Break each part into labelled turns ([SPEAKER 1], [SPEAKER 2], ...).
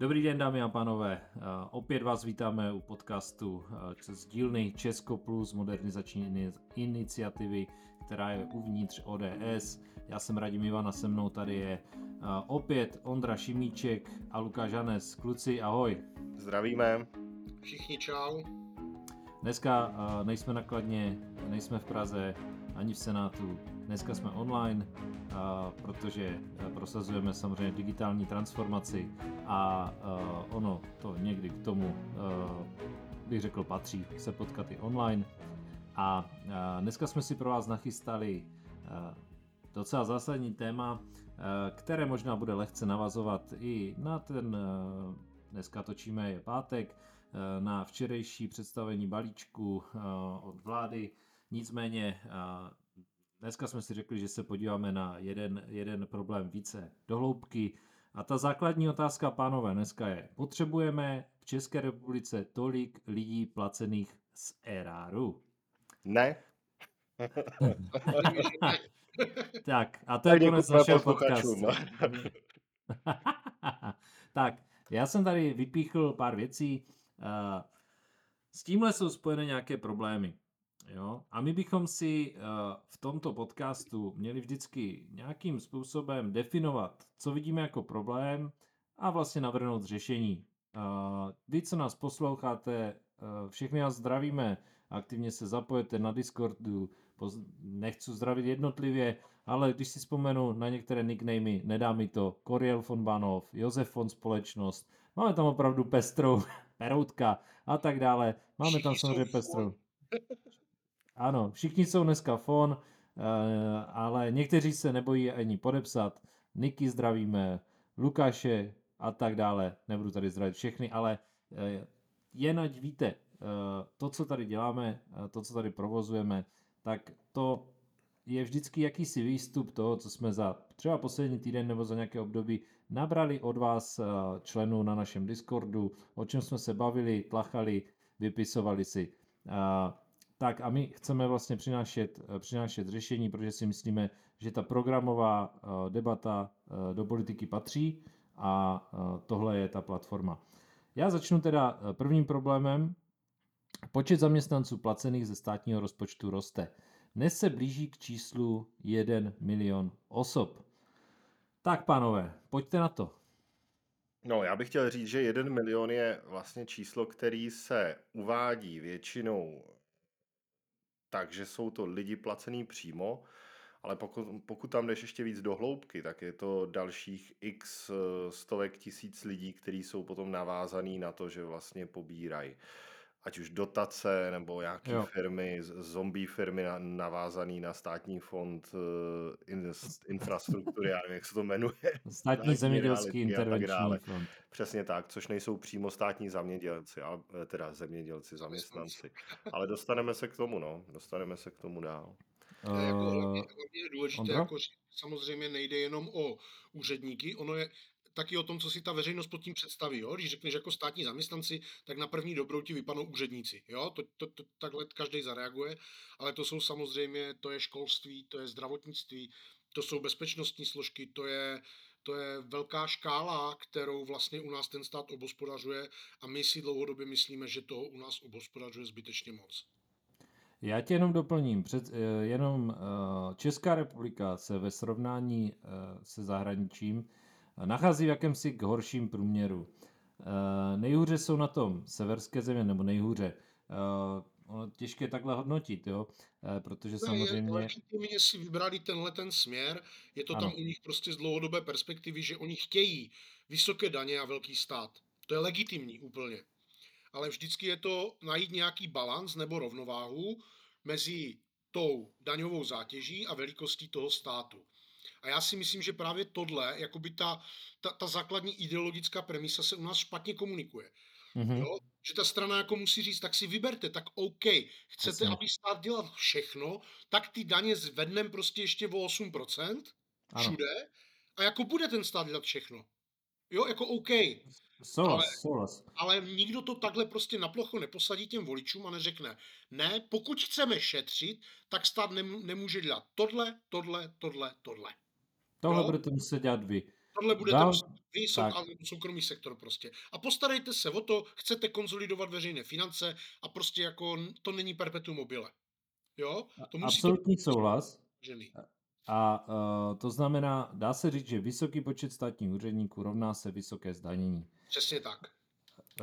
[SPEAKER 1] Dobrý den, dámy a pánové. Opět vás vítáme u podcastu z dílny Česko Plus modernizační iniciativy, která je uvnitř ODS. Já jsem Radim Ivan a se mnou tady je opět Ondra Šimíček a Lukáš Hanes. Kluci, ahoj.
[SPEAKER 2] Zdravíme.
[SPEAKER 3] Všichni čau.
[SPEAKER 1] Dneska nejsme nakladně, nejsme v Praze, ani v Senátu. Dneska jsme online, protože prosazujeme samozřejmě digitální transformaci a ono to někdy k tomu, bych řekl, patří se potkat i online. A dneska jsme si pro vás nachystali docela zásadní téma, které možná bude lehce navazovat i na ten, dneska točíme je pátek, na včerejší představení balíčku od vlády, Nicméně dneska jsme si řekli, že se podíváme na jeden, jeden problém více dohloubky. A ta základní otázka, pánové, dneska je, potřebujeme v České republice tolik lidí placených z eráru?
[SPEAKER 2] Ne.
[SPEAKER 1] tak, a to je konec našeho podcastu. Tak, já jsem tady vypíchl pár věcí. S tímhle jsou spojené nějaké problémy. Jo? A my bychom si uh, v tomto podcastu měli vždycky nějakým způsobem definovat, co vidíme jako problém a vlastně navrhnout řešení. Uh, vy, co nás posloucháte, uh, všechny vás zdravíme, aktivně se zapojete na Discordu, nechci zdravit jednotlivě, ale když si vzpomenu na některé nicknamy, nedá mi to Koriel von Banov, Josef von Společnost, máme tam opravdu pestrou peroutka a tak dále. Máme tam samozřejmě pestrou. Ano, všichni jsou dneska fon, eh, ale někteří se nebojí ani podepsat. Niky zdravíme, Lukáše a tak dále. Nebudu tady zdravit všechny, ale eh, jen ať víte, eh, to, co tady děláme, to, co tady provozujeme, tak to je vždycky jakýsi výstup toho, co jsme za třeba poslední týden nebo za nějaké období nabrali od vás členů na našem Discordu, o čem jsme se bavili, tlachali, vypisovali si. Tak a my chceme vlastně přinášet, eh, přinášet řešení, protože si myslíme, že ta programová eh, debata eh, do politiky patří a tohle je ta platforma. Já začnu teda prvním problémem. Počet zaměstnanců placených ze státního rozpočtu roste. Dnes se blíží k číslu 1 milion osob. Tak, pánové, pojďte na to.
[SPEAKER 2] No, já bych chtěl říct, že 1 milion je vlastně číslo, který se uvádí většinou takže jsou to lidi placený přímo, ale pokud, pokud tam jdeš ještě víc do hloubky, tak je to dalších x eh, stovek tisíc lidí, kteří jsou potom navázaný na to, že vlastně pobírají ať už dotace nebo nějaké jo. firmy, zombie firmy navázaný na státní fond uh, in, infrastruktury, já nevím, jak se to jmenuje.
[SPEAKER 1] Státní zemědělský intervenční fond.
[SPEAKER 2] Přesně tak, což nejsou přímo státní zemědělci, ale, eh, teda zemědělci, zaměstnanci. Ale dostaneme se k tomu, no, dostaneme se k tomu dál.
[SPEAKER 3] Uh, jako hlavně, hlavně je důležité, jako, samozřejmě nejde jenom o úředníky, ono je, taky o tom, co si ta veřejnost pod tím představí. Jo? Když řekneš jako státní zaměstnanci, tak na první dobrou ti vypadnou úředníci. Jo? To, to, to, takhle každý zareaguje, ale to jsou samozřejmě, to je školství, to je zdravotnictví, to jsou bezpečnostní složky, to je, to je velká škála, kterou vlastně u nás ten stát obospodařuje a my si dlouhodobě myslíme, že toho u nás obospodařuje zbytečně moc.
[SPEAKER 1] Já tě jenom doplním. Před, eh, jenom eh, Česká republika se ve srovnání eh, se zahraničím nachází v jakémsi k horším průměru. Eh, nejhůře jsou na tom severské země, nebo nejhůře. Eh, ono těžké takhle hodnotit, jo, eh, protože ne, samozřejmě...
[SPEAKER 3] Legitimně si vybrali tenhle ten směr, je to ano. tam u nich prostě z dlouhodobé perspektivy, že oni chtějí vysoké daně a velký stát. To je legitimní úplně. Ale vždycky je to najít nějaký balans nebo rovnováhu mezi tou daňovou zátěží a velikostí toho státu. A já si myslím, že právě tohle, jakoby ta, ta, ta základní ideologická premisa se u nás špatně komunikuje. Mm-hmm. Jo? Že ta strana jako musí říct, tak si vyberte, tak OK, chcete, Jasně. aby stát dělal všechno, tak ty daně zvednem prostě ještě o 8% všude ano. a jako bude ten stát dělat všechno. Jo, jako OK.
[SPEAKER 1] Souhlas, ale, souhlas.
[SPEAKER 3] ale nikdo to takhle prostě na plochu neposadí těm voličům a neřekne, ne, pokud chceme šetřit, tak stát nemůže dělat tohle, tohle, tohle, tohle.
[SPEAKER 1] Tohle no? budete muset dělat vy.
[SPEAKER 3] tohle budete Dal, vy sou, soukromý sektor prostě. A postarejte se o to, chcete konsolidovat veřejné finance a prostě jako to není perpetuum mobile. Jo?
[SPEAKER 1] To musí Absolutní to... souhlas. Ženy. A uh, to znamená, dá se říct, že vysoký počet státních úředníků rovná se vysoké zdanění.
[SPEAKER 3] Přesně tak.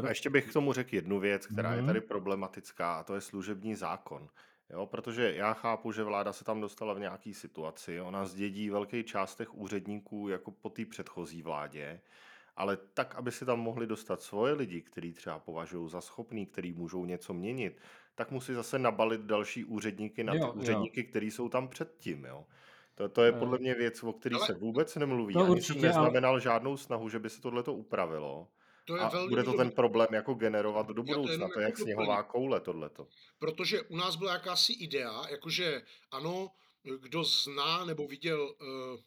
[SPEAKER 2] A ještě bych k tomu řekl jednu věc, která mm-hmm. je mhm. tady problematická, a to je služební zákon. Jo, protože já chápu, že vláda se tam dostala v nějaké situaci. Ona zdědí velký část těch úředníků jako po té předchozí vládě, ale tak, aby si tam mohli dostat svoje lidi, který třeba považují za schopný, který můžou něco měnit, tak musí zase nabalit další úředníky na ty jo, úředníky, jo. který jsou tam předtím. Jo. To, to je eh, podle mě věc, o které se vůbec nemluví. To Ani jsem neznamenal ale... žádnou snahu, že by se tohle upravilo. To je a velmi bude to ten problém jako generovat do budoucna. To je jak sněhová koule tohleto.
[SPEAKER 3] Protože u nás byla jakási idea, jakože ano, kdo zná nebo viděl uh,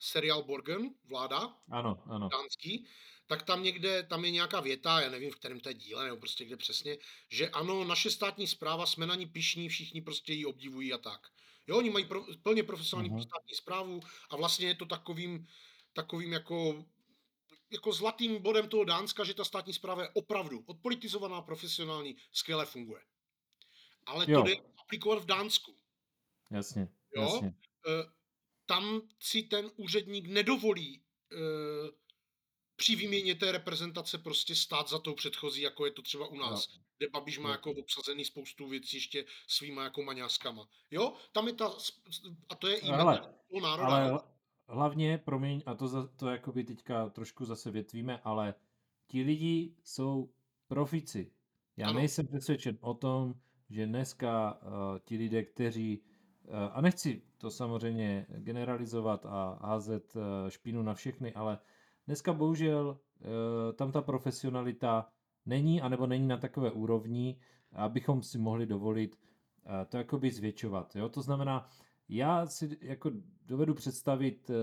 [SPEAKER 3] seriál Borgen, vláda,
[SPEAKER 1] ano, ano.
[SPEAKER 3] dánský, tak tam někde, tam je nějaká věta, já nevím, v kterém to je díle, nebo prostě kde přesně, že ano, naše státní zpráva, jsme na ní pišní, všichni prostě ji obdivují a tak. Jo, oni mají pro, plně profesionální uh-huh. státní zprávu a vlastně je to takovým, takovým jako jako zlatým bodem toho Dánska, že ta státní zpráva je opravdu odpolitizovaná, profesionální, skvěle funguje. Ale jo. to jde aplikovat v Dánsku.
[SPEAKER 1] Jasně, jo? jasně.
[SPEAKER 3] E, tam si ten úředník nedovolí e, při výměně té reprezentace prostě stát za tou předchozí, jako je to třeba u nás, no. kde Babiš má no. jako obsazený spoustu věcí ještě svýma jako maňáskama. Jo, tam je ta, a to je i
[SPEAKER 1] ale, národa. Ale hlavně, promiň, a to, za, to jakoby teďka trošku zase větvíme, ale ti lidi jsou profici. Já ano. nejsem přesvědčen o tom, že dneska uh, ti lidé, kteří, uh, a nechci to samozřejmě generalizovat a házet uh, špínu na všechny, ale dneska bohužel uh, tam ta profesionalita není, anebo není na takové úrovni, abychom si mohli dovolit uh, to jakoby zvětšovat. Jo? To znamená, já si jako dovedu představit eh,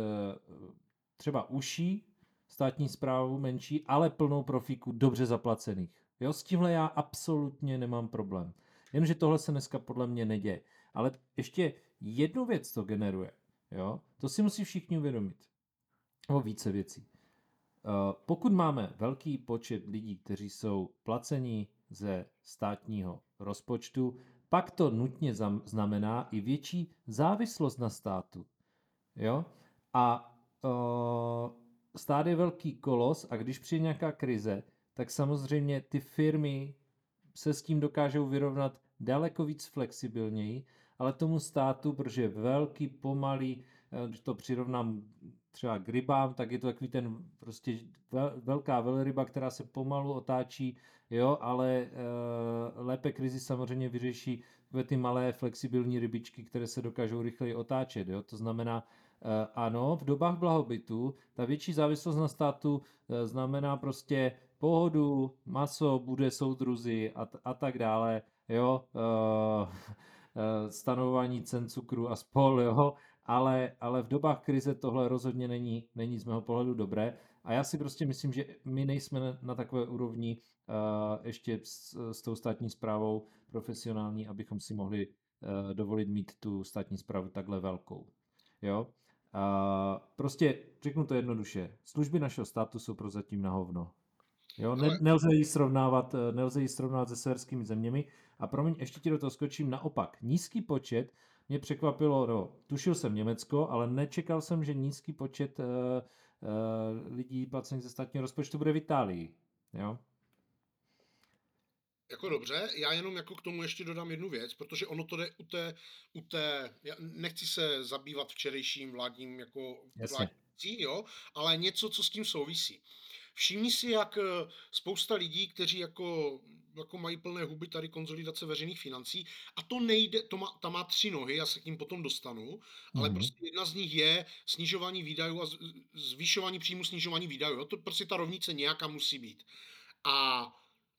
[SPEAKER 1] třeba uší státní zprávu menší, ale plnou profíků dobře zaplacených. Jo, s tímhle já absolutně nemám problém. Jenže tohle se dneska podle mě neděje. Ale ještě jednu věc to generuje. Jo? To si musí všichni uvědomit. O více věcí. Eh, pokud máme velký počet lidí, kteří jsou placení ze státního rozpočtu, pak to nutně znamená i větší závislost na státu. Jo? A uh, stát je velký kolos a když přijde nějaká krize, tak samozřejmě ty firmy se s tím dokážou vyrovnat daleko víc flexibilněji, ale tomu státu, protože je velký, pomalý, eh, když to přirovnám třeba k rybám, tak je to takový ten prostě velká velryba, která se pomalu otáčí, jo, ale e, lépe krizi samozřejmě vyřeší ty malé flexibilní rybičky, které se dokážou rychleji otáčet, jo. To znamená, e, ano, v dobách blahobytu ta větší závislost na státu e, znamená prostě pohodu, maso, bude soudruzi a, a tak dále, jo, e, stanování cen cukru a spol, jo, ale, ale v dobách krize tohle rozhodně není, není z mého pohledu dobré. A já si prostě myslím, že my nejsme na, takové úrovni uh, ještě s, s tou státní zprávou profesionální, abychom si mohli uh, dovolit mít tu státní zprávu takhle velkou. Jo? Uh, prostě řeknu to jednoduše. Služby našeho státu jsou prozatím na hovno. Jo, ne, nelze ji srovnávat, eh, nelze ji srovnávat se severskými zeměmi. A promiň, ještě ti do toho skočím naopak. Nízký počet mě překvapilo, no, tušil jsem Německo, ale nečekal jsem, že nízký počet uh, uh, lidí placených ze státního rozpočtu bude v Itálii. Jo?
[SPEAKER 3] Jako dobře, já jenom jako k tomu ještě dodám jednu věc, protože ono to jde u té, u té já nechci se zabývat včerejším vládním jako vládní, jo, ale něco, co s tím souvisí. Všimni si, jak spousta lidí, kteří jako jako mají plné huby tady konzolidace veřejných financí a to nejde, to má, ta má tři nohy, já se k ním potom dostanu, mm-hmm. ale mhm. prostě jedna z nich je snižování výdajů a zvyšování příjmu, snižování výdajů. To prostě ta rovnice nějaká musí být. A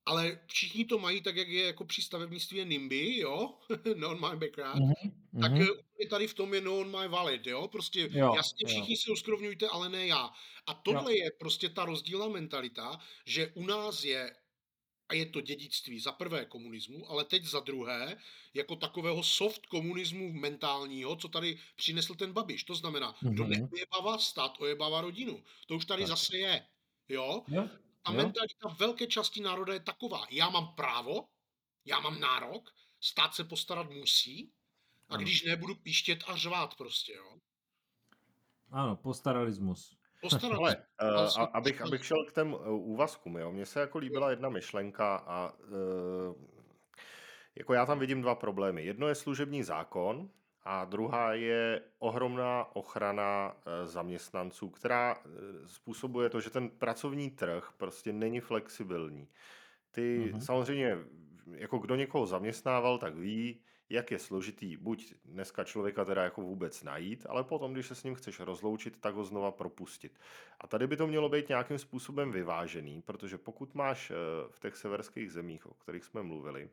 [SPEAKER 3] ale všichni to mají tak, jak je jako při stavebnictví je NIMBY, jo, non my background, mm-hmm. Tak mm-hmm. tady v tom je non my valid, jo, prostě jo, jasně všichni jo. se uskrovňujte, ale ne já. A tohle jo. je prostě ta rozdílná mentalita, že u nás je a je to dědictví za prvé komunismu, ale teď za druhé, jako takového soft komunismu mentálního, co tady přinesl ten Babiš. To znamená, mm-hmm. kdo neojebává stát, ojebává rodinu. To už tady tak. zase je. Jo? jo? A mentalita velké části národa je taková. Já mám právo, já mám nárok, stát se postarat musí, a když nebudu píštět a řvát prostě, jo.
[SPEAKER 1] Ano, postaralismus.
[SPEAKER 2] Ale uh, abych, abych šel k těm uh, úvazkům, jo. Mně se jako líbila jedna myšlenka a uh, jako já tam vidím dva problémy. Jedno je služební zákon a druhá je ohromná ochrana zaměstnanců, která způsobuje to, že ten pracovní trh prostě není flexibilní. Ty uh-huh. samozřejmě, jako kdo někoho zaměstnával, tak ví, jak je složitý buď dneska člověka teda jako vůbec najít, ale potom, když se s ním chceš rozloučit, tak ho znova propustit. A tady by to mělo být nějakým způsobem vyvážený, protože pokud máš eh, v těch severských zemích, o kterých jsme mluvili,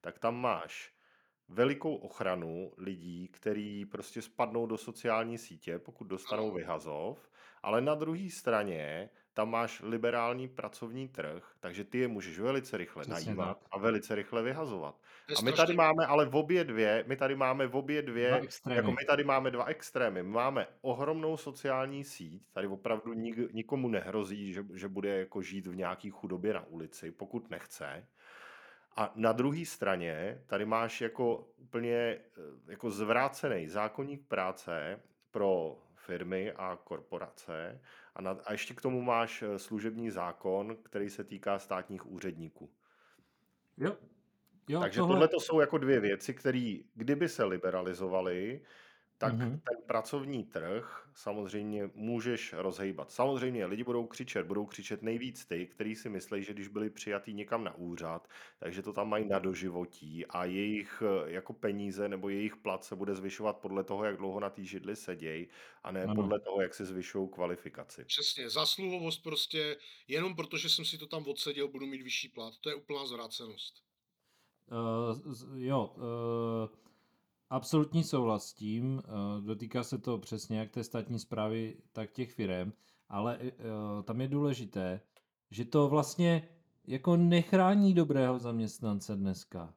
[SPEAKER 2] tak tam máš velikou ochranu lidí, kteří prostě spadnou do sociální sítě, pokud dostanou vyhazov, ale na druhé straně tam máš liberální pracovní trh, takže ty je můžeš velice rychle Přesně najímat tak. a velice rychle vyhazovat. A my tady máme ale v obě dvě, my tady máme v obě dvě, jako my tady máme dva extrémy. My máme ohromnou sociální síť, tady opravdu nik, nikomu nehrozí, že, že bude jako žít v nějaký chudobě na ulici, pokud nechce. A na druhé straně tady máš jako úplně eh, jako zvrácený zákonník práce pro firmy a korporace a, na, a ještě k tomu máš eh, služební zákon, který se týká státních úředníků.
[SPEAKER 1] Jo. jo
[SPEAKER 2] Takže tohle to jsou jako dvě věci, které kdyby se liberalizovaly, tak mm-hmm. ten pracovní trh samozřejmě můžeš rozhejbat. Samozřejmě lidi budou křičet, budou křičet nejvíc ty, kteří si myslí, že když byli přijatý někam na úřad, takže to tam mají na doživotí a jejich jako peníze nebo jejich plat se bude zvyšovat podle toho, jak dlouho na té židli sedějí a ne ano. podle toho, jak se zvyšují kvalifikaci.
[SPEAKER 3] Přesně, zasluhovost prostě, jenom protože jsem si to tam odseděl, budu mít vyšší plat. To je úplná zvrácenost.
[SPEAKER 1] Uh, jo, uh Absolutní souhlas s tím, eh, dotýká se to přesně jak té státní zprávy, tak těch firm, ale eh, tam je důležité, že to vlastně jako nechrání dobrého zaměstnance dneska.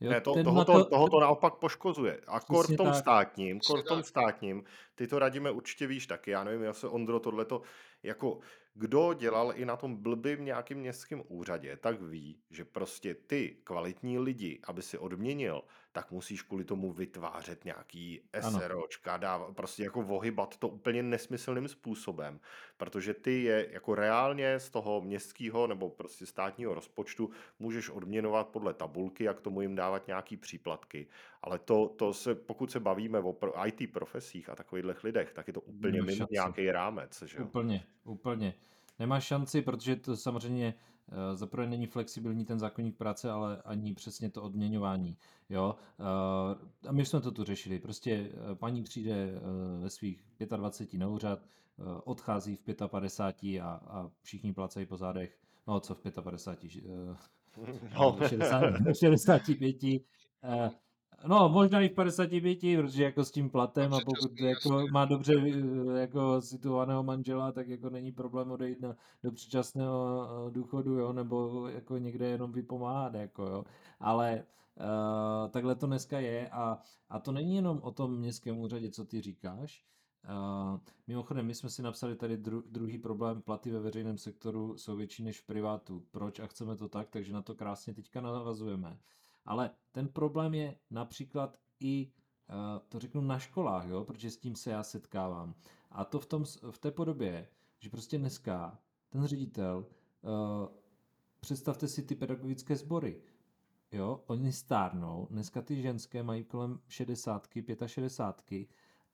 [SPEAKER 2] Jo, ne, to, toho, to, toho to naopak poškozuje. A kor v tom tak. státním, kor v tom státním, ty to radíme určitě víš taky, já nevím, já se Ondro tohleto, jako kdo dělal i na tom blbým nějakým městském úřadě, tak ví, že prostě ty kvalitní lidi, aby si odměnil, tak musíš kvůli tomu vytvářet nějaký SROčka, dávat, prostě jako vohybat to úplně nesmyslným způsobem, protože ty je jako reálně z toho městského nebo prostě státního rozpočtu můžeš odměnovat podle tabulky a k tomu jim dávat nějaký příplatky. Ale to, to se, pokud se bavíme o IT profesích a takových lidech, tak je to úplně mimo nějaký rámec. Že?
[SPEAKER 1] Úplně, úplně. Nemá šanci, protože to samozřejmě Eh, zaprvé není flexibilní ten zákonník práce, ale ani přesně to odměňování. Jo? Eh, a my jsme to tu řešili. Prostě eh, paní přijde ve svých 25 na úřad, odchází v 55 a, a všichni placejí po zádech. No, co v 55? No. 60, 65. No, možná i v 55, protože jako s tím platem a pokud jako má dobře eh, jako situovaného manžela, tak jako není problém odejít na, do předčasného eh, důchodu, jo, nebo jako někde jenom vypomáhat, jako jo. Ale uh, takhle to dneska je a, a to není jenom o tom městském úřadě, co ty říkáš, Uh, mimochodem, my jsme si napsali tady dru, druhý problém, platy ve veřejném sektoru jsou větší než v privátu. Proč a chceme to tak, takže na to krásně teďka navazujeme. Ale ten problém je například i, eh, to řeknu na školách, jo, protože s tím se já setkávám. A to v, tom, v té podobě, že prostě dneska ten ředitel, uh, představte si ty pedagogické sbory, jo, oni stárnou, dneska ty ženské mají kolem 60, 65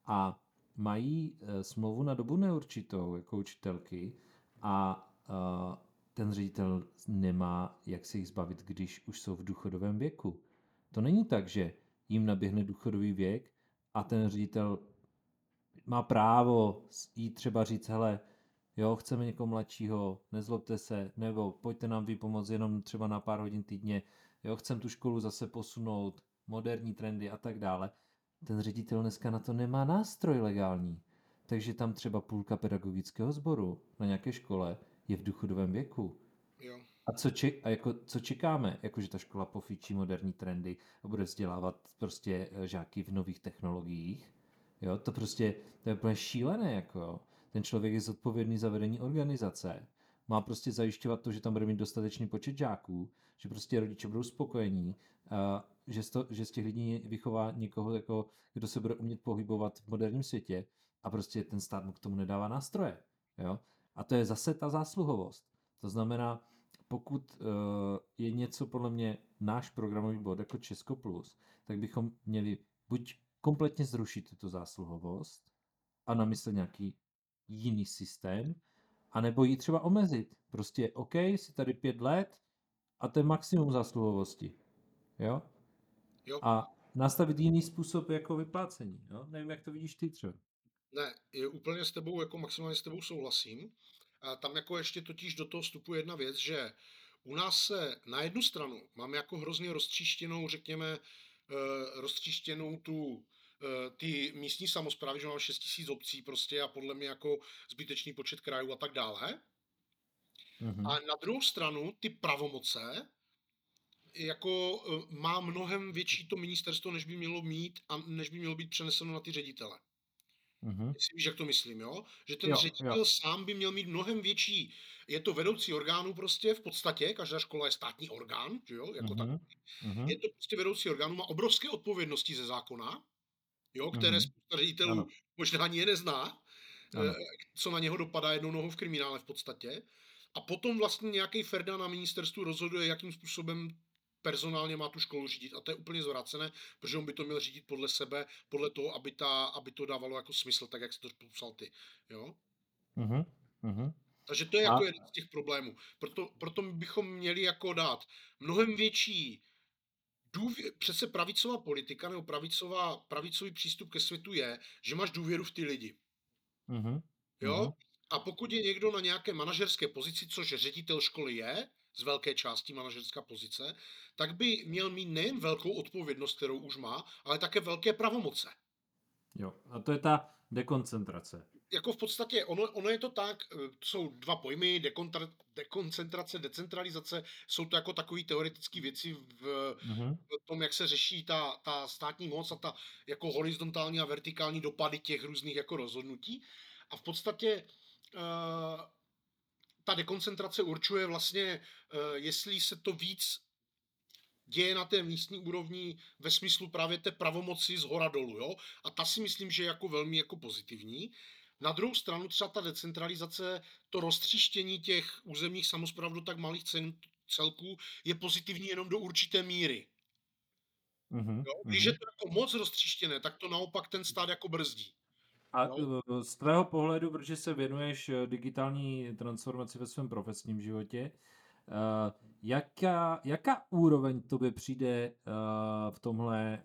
[SPEAKER 1] a mají uh, smlouvu na dobu neurčitou jako učitelky a ten ředitel nemá jak se jich zbavit, když už jsou v důchodovém věku. To není tak, že jim naběhne důchodový věk a ten ředitel má právo jít třeba říct, hele, jo, chceme někoho mladšího, nezlobte se, nebo pojďte nám vypomoct jenom třeba na pár hodin týdně, jo, chcem tu školu zase posunout, moderní trendy a tak dále. Ten ředitel dneska na to nemá nástroj legální. Takže tam třeba půlka pedagogického sboru na nějaké škole je v důchodovém věku.
[SPEAKER 3] Jo.
[SPEAKER 1] A co, če, a jako, co čekáme? Jako, že ta škola pofíčí moderní trendy a bude vzdělávat prostě eh, žáky v nových technologiích. Jo, to prostě, to je úplně šílené, jako. Ten člověk je zodpovědný za vedení organizace. Má prostě zajišťovat to, že tam bude mít dostatečný počet žáků, že prostě rodiče budou spokojení, a že, z to, že z těch lidí vychová někoho, jako, kdo se bude umět pohybovat v moderním světě a prostě ten stát mu k tomu nedává nástroje. Jo? A to je zase ta zásluhovost. To znamená, pokud uh, je něco podle mě náš programový bod jako Česko Plus, tak bychom měli buď kompletně zrušit tuto zásluhovost a namyslet nějaký jiný systém, anebo ji třeba omezit. Prostě OK, si tady pět let a to je maximum zásluhovosti. Jo?
[SPEAKER 3] Jo.
[SPEAKER 1] A nastavit jiný způsob jako vyplácení. Jo? Nevím, jak to vidíš ty třeba.
[SPEAKER 3] Ne, je úplně s tebou, jako maximálně s tebou souhlasím. A tam jako ještě totiž do toho vstupuje jedna věc, že u nás se na jednu stranu máme jako hrozně roztříštěnou, řekněme, eh, roztříštěnou tu eh, ty místní samozprávy, že máme 6 tisíc obcí prostě a podle mě jako zbytečný počet krajů a tak dále.
[SPEAKER 1] Mhm.
[SPEAKER 3] A na druhou stranu ty pravomoce jako eh, má mnohem větší to ministerstvo, než by mělo mít a než by mělo být přeneseno na ty ředitele.
[SPEAKER 1] Mhm.
[SPEAKER 3] Jestli víš, jak to myslím, jo? Že ten
[SPEAKER 1] Jo,
[SPEAKER 3] ředitel
[SPEAKER 1] jo.
[SPEAKER 3] sám by měl mít mnohem větší, je to vedoucí orgánu prostě v podstatě, každá škola je státní orgán, že jo, jako tak.
[SPEAKER 1] Mhm.
[SPEAKER 3] Je to prostě vedoucí orgánu, má obrovské odpovědnosti ze zákona, jo, které
[SPEAKER 1] Mhm.
[SPEAKER 3] spousta ředitelů
[SPEAKER 1] Ano.
[SPEAKER 3] možná ani je nezná,
[SPEAKER 1] Ano.
[SPEAKER 3] eh, co na něho dopadá jednou nohou v kriminále v podstatě. A potom vlastně nějaký Ferda na ministerstvu rozhoduje, jakým způsobem personálně má tu školu řídit. A to je úplně zvrácené, protože on by to měl řídit podle sebe, podle toho, aby, ta, aby to dávalo jako smysl, tak jak jsi to popsal ty. Jo?
[SPEAKER 1] Mhm. Mhm.
[SPEAKER 3] Takže to je
[SPEAKER 1] A-
[SPEAKER 3] jako jeden z těch problémů. Proto, proto bychom měli jako dát mnohem větší důvě... Přece pravicová politika nebo pravicová, pravicový přístup ke světu je, že máš důvěru v ty lidi.
[SPEAKER 1] Mhm.
[SPEAKER 3] Jo? A pokud je někdo na nějaké manažerské pozici, což ředitel školy je, z velké části manažerská pozice, tak by měl mít nejen velkou odpovědnost, kterou už má, ale také velké pravomoce.
[SPEAKER 1] Jo. A to je ta dekoncentrace.
[SPEAKER 3] Jako v podstatě, ono, ono je to tak, eh, jsou dva pojmy, dekontra, dekoncentrace, decentralizace, jsou to jako takové teoretické věci v,
[SPEAKER 1] Mhm.
[SPEAKER 3] v tom, jak se řeší ta, ta státní moc a ta jako horizontální a vertikální dopady těch různých jako rozhodnutí. A v podstatě uh, ta dekoncentrace určuje vlastně, uh, jestli se to víc děje na té místní úrovni ve smyslu právě té pravomoci z hora dolů, jo? A ta si myslím, že je jako velmi jako pozitivní. Na druhou stranu třeba ta decentralizace, to roztříštění těch územních samozpráv do tak malých celků je pozitivní jenom do určité míry.
[SPEAKER 1] Mhm.
[SPEAKER 3] Jo? Když je to jako moc roztříštěné, tak to naopak ten stát jako brzdí.
[SPEAKER 1] A eh, z tvého pohledu, protože se věnuješ eh, digitální transformaci ve svém profesním životě, eh, jaká, jaká úroveň tobě přijde v tomhle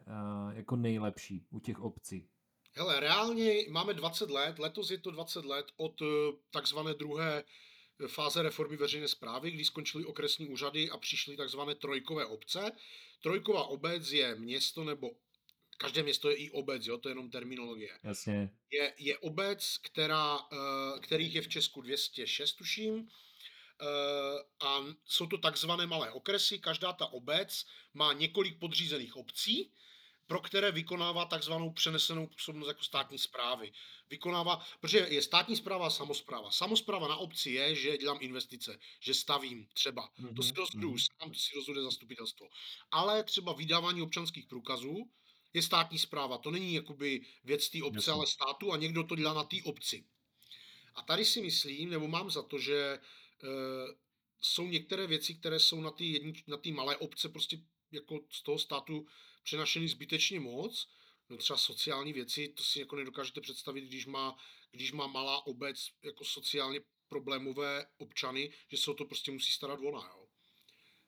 [SPEAKER 1] jako nejlepší u těch obcí?
[SPEAKER 3] Hele, reálně máme 20 let, letos je to 20 let od takzvané druhé fáze reformy veřejné zprávy, kdy skončily okresní úřady a přišly takzvané trojkové obce. Trojková obec je město nebo každé město je i obec, jo, to je jenom terminologie.
[SPEAKER 1] Jasně.
[SPEAKER 3] Je, je obec, která, eh, kterých je v Česku 206, tuším, eh, a jsou to takzvané malé okresy. Každá ta obec má několik podřízených obcí, pro které vykonává takzvanou přenesenou působnost jako státní zprávy. Vykonává, protože je státní zpráva a samozpráva. Samozpráva na obci je, že dělám investice, že stavím třeba. To si
[SPEAKER 1] Mhm,
[SPEAKER 3] rozhoduju
[SPEAKER 1] mhm.
[SPEAKER 3] sám, to si rozhoduje zastupitelstvo. Ale třeba vydávání občanských průkazů je státní zpráva. To není jakoby věc té obce, ale státu a někdo to dělá na té obci. A tady si myslím, nebo mám za to, že e, jsou některé věci, které jsou na ty, jedni, na ty malé obce prostě jako z toho státu přenašeny zbytečně moc. No třeba sociální věci, to si jako nedokážete představit, když má, když má malá obec jako sociálně problémové občany, že se o to prostě musí starat ona, jo.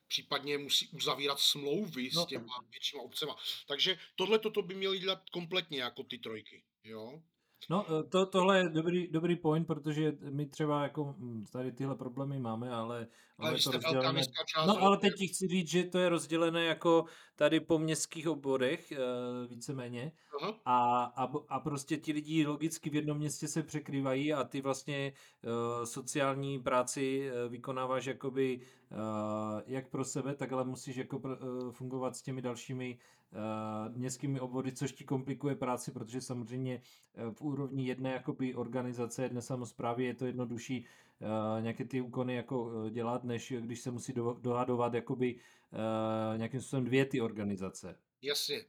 [SPEAKER 3] Případně musí uzavírat smlouvy
[SPEAKER 1] No.
[SPEAKER 3] s těma většíma obcema. Takže tohle toto by měli dělat kompletně jako ty trojky, jo.
[SPEAKER 1] No, eh, to, tohle je dobrý, dobrý point, protože my třeba jako hm, tady tyhle problémy máme, ale,
[SPEAKER 3] Ale
[SPEAKER 1] ale to rozdělené. No, ale teď ti chci říct, že to je rozdělené jako tady po městských obvodech, eh, víceméně.
[SPEAKER 3] Aha.
[SPEAKER 1] A, a, a prostě ti lidi logicky v jednom městě se překrývají a ty vlastně uh, sociální práci vykonáváš jakoby uh, jak pro sebe, tak ale musíš jako uh, fungovat s těmi dalšími městskými obvody, což ti komplikuje práci, protože samozřejmě uh, v úrovni jedné jakoby organizace, jedné samozprávy je to jednodušší uh, nějaké ty úkony jako dělat, než když se musí do, dohadovat jakoby uh, nějakým způsobem dvě ty organizace.
[SPEAKER 3] Jasně.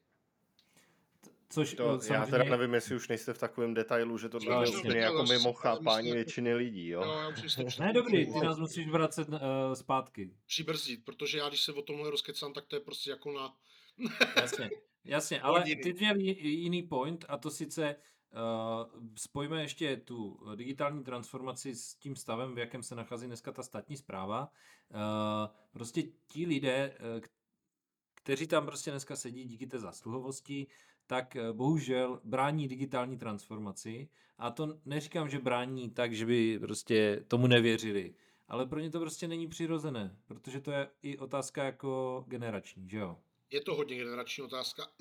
[SPEAKER 1] Což
[SPEAKER 2] To,
[SPEAKER 1] uh,
[SPEAKER 2] já
[SPEAKER 1] samozřejmě...
[SPEAKER 2] teda nevím, jestli už nejste v takovém detailu, že tohle
[SPEAKER 1] Jo,
[SPEAKER 2] je úplně jako mimo chápání většiny lidí, jo?
[SPEAKER 3] Si
[SPEAKER 1] Ne, dobrý, ty nás musíš vracet uh, zpátky.
[SPEAKER 3] přibrzdit, protože já když se o tomhle rozkecám, tak to je prostě jako na...
[SPEAKER 1] Jasně, jasně, ale ty měl ji- jiný point a to sice uh, spojíme ještě tu digitální transformaci s tím stavem, v jakém se nachází dneska ta státní zpráva. Uh, prostě ti lidé, eh, kteří tam prostě dneska sedí díky té zásluhovosti, tak eh, bohužel brání digitální transformaci a to neříkám, že brání tak, že by prostě tomu nevěřili, ale pro ně to prostě není přirozené, protože to je i otázka jako generační, že jo?
[SPEAKER 3] Je to hodně generační otázka.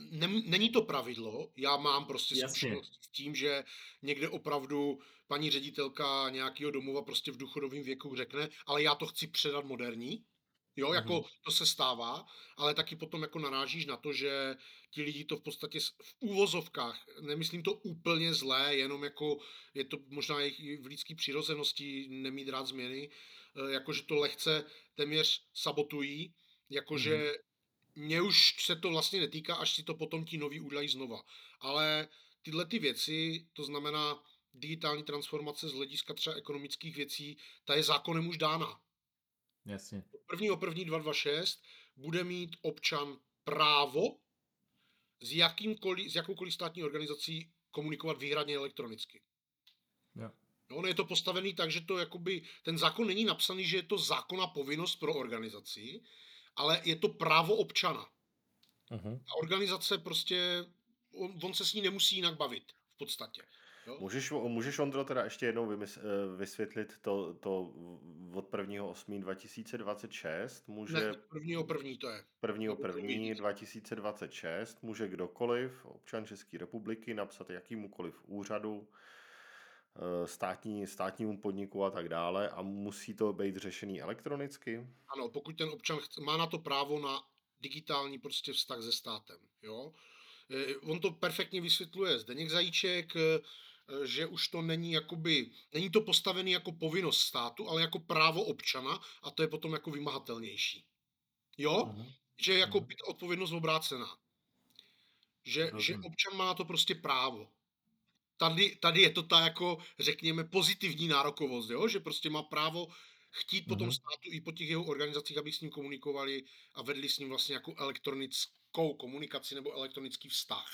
[SPEAKER 3] Není to pravidlo. Já mám prostě
[SPEAKER 1] Jasně.
[SPEAKER 3] zkušenost s tím, že někde opravdu paní ředitelka nějakého domova prostě v důchodovém věku řekne, ale já to chci předat moderní. Jo, jako
[SPEAKER 1] Mhm.
[SPEAKER 3] to se stává, ale taky potom jako narážíš na to, že ti lidi to v podstatě v úvozovkách, nemyslím to úplně zlé, jenom jako je to možná i v lidské přirozenosti nemít rád změny, eh, jakože to lehce téměř sabotují, jakože
[SPEAKER 1] Mhm.
[SPEAKER 3] Mě už se to vlastně netýká, až si to potom ti noví udělají znova. Ale tyhle ty věci, to znamená digitální transformace z hlediska třeba ekonomických věcí, ta je zákonem už dána.
[SPEAKER 1] Jasně.
[SPEAKER 3] 1.1.2026 bude mít občan právo s, jakýmkoliv, s jakoukoliv státní organizací komunikovat výhradně elektronicky.
[SPEAKER 1] Jo.
[SPEAKER 3] No, ono je to postavený tak, že to jakoby, ten zákon není napsaný, že je to zákona povinnost pro organizaci, ale je to právo občana.
[SPEAKER 2] Mhm.
[SPEAKER 3] A organizace prostě, on, on se s ní nemusí jinak bavit v podstatě. Jo?
[SPEAKER 2] Můžeš, můžeš Ondro teda ještě jednou eh, vysvětlit to, to od 1.8.2026? Může
[SPEAKER 3] Ne, prvního první to je.
[SPEAKER 2] 1.1.2026 může kdokoliv, občan České republiky, napsat jakýmukoliv úřadu, státní, státnímu podniku a tak dále a musí to být řešený elektronicky?
[SPEAKER 3] Ano, pokud ten občan chce, má na to právo na digitální prostě vztah se státem. Jo? Eh, On to perfektně vysvětluje Zdeněk Zajíček, eh, eh, že už to není jakoby, není to postavený jako povinnost státu, ale jako právo občana a to je potom jako vymahatelnější. Jo?
[SPEAKER 2] Mhm.
[SPEAKER 3] Že je jako být odpovědnost obrácená. Že, že
[SPEAKER 1] Rozumím.
[SPEAKER 3] občan má na to prostě právo. Tady, tady je to ta jako, řekněme, pozitivní nárokovost, jo? že prostě má právo chtít po tom
[SPEAKER 1] Mhm.
[SPEAKER 3] státu i po těch jeho organizacích, aby s ním komunikovali a vedli s ním vlastně jako elektronickou komunikaci nebo elektronický vztah.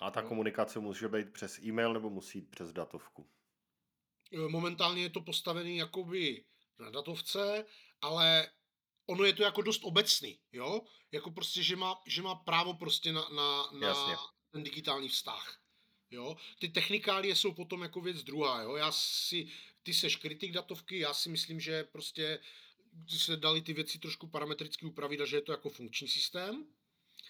[SPEAKER 2] A ta komunikace může být přes e-mail nebo musí jít přes datovku?
[SPEAKER 3] E, Momentálně je to postavený jakoby na datovce, ale ono je to jako dost obecný, jo? Jako prostě, že má, že má právo prostě na, na,
[SPEAKER 2] Jasně.
[SPEAKER 3] na ten digitální vztah. Jo? Ty technikálie jsou potom jako věc druhá, jo? Já si, ty seš kritik datovky, já si myslím, že prostě se dali ty věci trošku parametricky upravit a že je to jako funkční systém.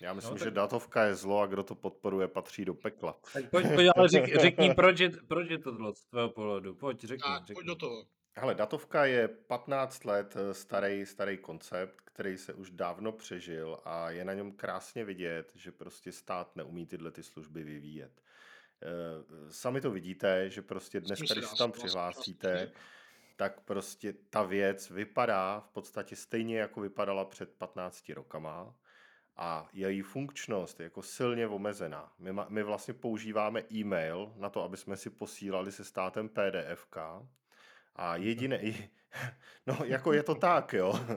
[SPEAKER 2] Já myslím,
[SPEAKER 1] No,
[SPEAKER 2] že
[SPEAKER 1] tak-
[SPEAKER 2] datovka je zlo a kdo to podporuje, patří do pekla.
[SPEAKER 1] Tak pojď, pojď ale řek, řekni, proč je, proč je to zlo z tvého pohledu. Pojď, řekni,
[SPEAKER 3] Tak,
[SPEAKER 1] řekni.
[SPEAKER 3] pojď do toho.
[SPEAKER 2] Hele, datovka je 15 let eh, starý, starý koncept, který se už dávno přežil a je na něm krásně vidět, že prostě stát neumí tyhle ty služby vyvíjet. Eh, Sami to vidíte, že prostě
[SPEAKER 3] se
[SPEAKER 2] když se tam přihlásíte,
[SPEAKER 3] částečně.
[SPEAKER 2] tak prostě ta věc vypadá v podstatě stejně, jako vypadala před 15 rokama a její funkčnost je jako silně omezená. My, ma, my vlastně používáme e-mail na to, aby jsme si posílali se státem PDFK a jediné, no jako je to tak, jo.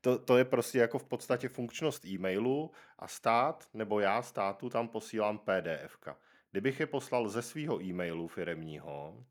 [SPEAKER 2] To, to je prostě jako v podstatě funkčnost e-mailu a stát, nebo já státu tam posílám PDFK. Kdybych je poslal ze svého e-mailu firemního,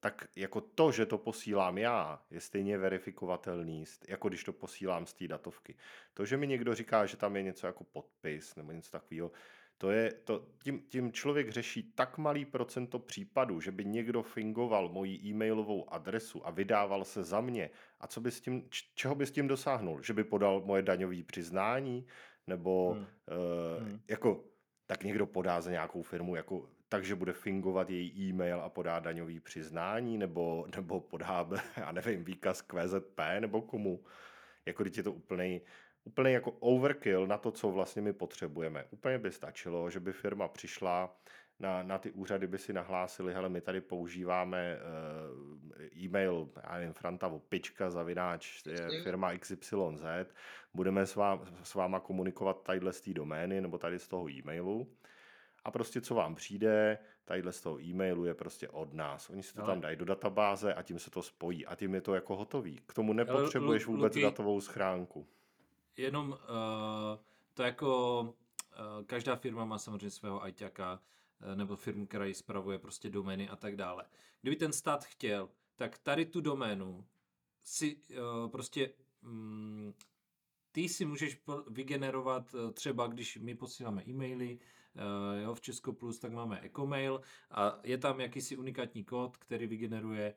[SPEAKER 2] tak jako to, že to posílám já, je stejně verifikovatelný, jako když to posílám z té datovky. To, že mi někdo říká, že tam je něco jako podpis nebo něco takového, To je, to, tím, tím člověk řeší tak malý procento případů, že by někdo fingoval moji e-mailovou adresu a vydával se za mě. A co by s tím, čeho by s tím dosáhnul? Že by podal moje daňové přiznání? Nebo hmm. Uh, hmm. jako tak někdo podá za nějakou firmu, jako takže bude fingovat její e-mail a podá daňový přiznání, nebo, nebo podá, já nevím, výkaz k VZP, nebo komu. Jako když je to úplný, úplný jako overkill na to, co vlastně my potřebujeme. Úplně by stačilo, že by firma přišla, na, na ty úřady by si nahlásili, hele, my tady používáme uh, e-mail, já nevím, Frantavo, pička, zavináč, je firma XYZ, budeme s, vám, s váma komunikovat tadyhle z té domény nebo tady z toho e-mailu a prostě co vám přijde, tadyhle z toho e-mailu je prostě od nás. Oni si to Ale... tam dají do databáze a tím se to spojí a tím je to jako hotový. K tomu nepotřebuješ vůbec Luky, datovou schránku.
[SPEAKER 1] Jenom uh, to jako uh, každá firma má samozřejmě svého ajťaka, nebo firmu, která ji spravuje prostě domény a tak dále. Kdyby ten stát chtěl, tak tady tu doménu si uh, prostě um, ty si můžeš vygenerovat třeba, když my posíláme e-maily, jo, v Česko Plus, tak máme Ecomail a je tam jakýsi unikátní kód, který vygeneruje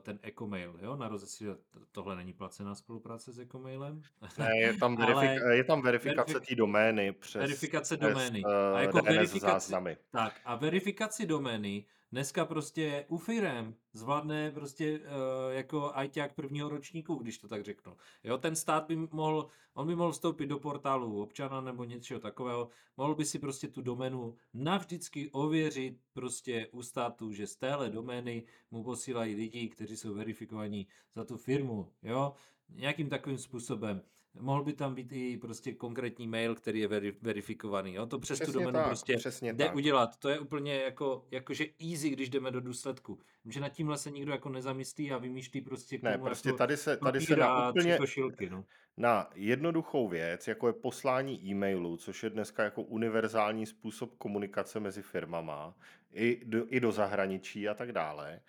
[SPEAKER 1] ten Ecomail, jo, na rozesíle, tohle není placená spolupráce s Ecomailem.
[SPEAKER 2] Ne, je tam, verifik, je tam verifikace verifik, té domény přes,
[SPEAKER 1] verifikace domény. Přes,
[SPEAKER 2] uh, a jako DNS verifikaci, záznamy.
[SPEAKER 1] Tak a verifikaci domény dneska prostě u firem zvládne prostě uh, jako ajťák prvního ročníku, když to tak řeknu. Jo, ten stát by mohl, on by mohl vstoupit do portálu občana nebo něčeho takového, mohl by si prostě tu doménu navždycky ověřit prostě u státu, že z téhle domény mu posílají lidi, kteří jsou verifikovaní za tu firmu, jo, nějakým takovým způsobem mohl by tam být i prostě konkrétní mail, který je veri, verifikovaný. Jo? To přes přesně tu domenu tak, prostě jde tak. udělat. To je úplně jako, jakože easy, když jdeme do důsledku. Že nad tímhle se nikdo jako nezamyslí a vymýšlí prostě
[SPEAKER 2] k tomu Ne, prostě jako tady se, tady se na úplně,
[SPEAKER 1] šilky, no.
[SPEAKER 2] na jednoduchou věc, jako je poslání e-mailu, což je dneska jako univerzální způsob komunikace mezi firmama, i do, i do zahraničí a tak dále,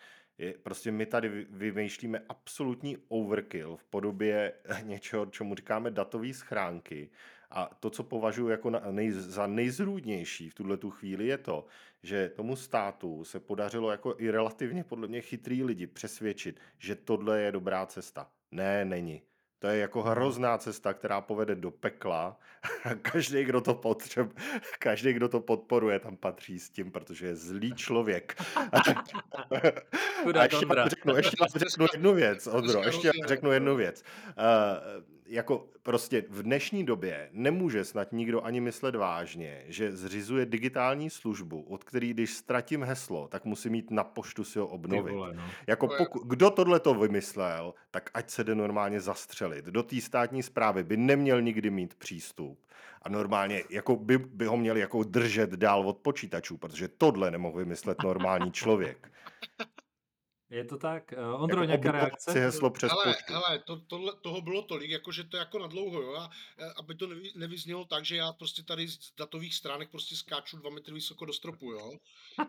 [SPEAKER 2] je, prostě my tady vymýšlíme absolutní overkill v podobě něčeho, čemu říkáme datové schránky. A to, co považuji jako na, nej, za nejzrůdnější v tuhle tu chvíli, je to, že tomu státu se podařilo jako i relativně podle mě chytrý lidi přesvědčit, že tohle je dobrá cesta. Ne, není. To je jako hrozná cesta, která povede do pekla. každý, kdo to potřeb, každý, kdo to podporuje, tam patří s tím, protože je zlý člověk. a ještě vám řeknu, ještě vám řeknu jednu věc, Ondro, ještě vám řeknu jednu věc. Uh, jako prostě v dnešní době nemůže snad nikdo ani myslet vážně, že zřizuje digitální službu, od který, když ztratím heslo, tak musím mít na poštu si ho obnovit. Vole, no. Jako poku, kdo tohle to vymyslel, tak ať se jde normálně zastřelit. Do té státní zprávy by neměl nikdy mít přístup. A normálně jako by, by ho měli jako držet dál od počítačů, protože tohle nemohl vymyslet normální člověk.
[SPEAKER 1] Je to tak? Uh, Ondro, jako nějaká reakce?
[SPEAKER 2] Heslo přes
[SPEAKER 3] ale, ale to, tohle, toho bylo tolik, jakože to je jako na dlouho, jo? A, aby to nevy, nevyznělo tak, že já prostě tady z datových stránek prostě skáču dva metry vysoko do stropu, jo?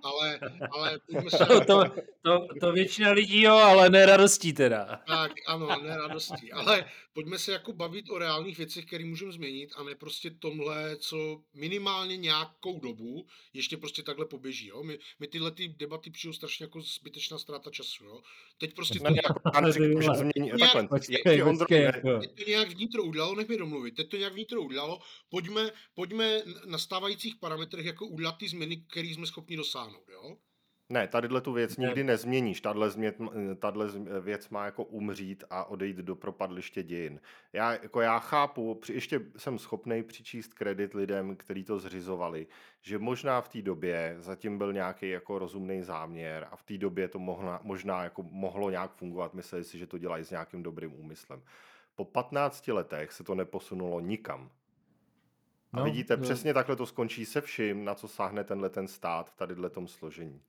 [SPEAKER 3] Ale, ale
[SPEAKER 1] se... to, to, to, většina lidí, jo, ale ne radostí teda.
[SPEAKER 3] Tak, ano, ne radostí. Ale pojďme se jako bavit o reálných věcech, které můžeme změnit a ne prostě tomhle, co minimálně nějakou dobu ještě prostě takhle poběží, jo? My, my tyhle ty debaty přijou strašně jako zbytečná ztráta času času, jo. Teď prostě to, nějak, jako. teď to nějak vnitro udělalo, nech mi domluvit, teď to nějak vnitro udělalo, pojďme, pojďme na stávajících parametrech jako udělat ty změny, které jsme schopni dosáhnout, jo.
[SPEAKER 2] Ne, tadyhle tu věc nikdy nezměníš. Tahle, změt, věc má jako umřít a odejít do propadliště dějin. Já, jako já chápu, ještě jsem schopný přičíst kredit lidem, kteří to zřizovali, že možná v té době zatím byl nějaký jako rozumný záměr a v té době to mohla, možná jako mohlo nějak fungovat. Mysleli si, že to dělají s nějakým dobrým úmyslem. Po 15 letech se to neposunulo nikam. A no, vidíte, no. přesně takhle to skončí se vším, na co sáhne tenhle ten stát v tadyhle tom složení.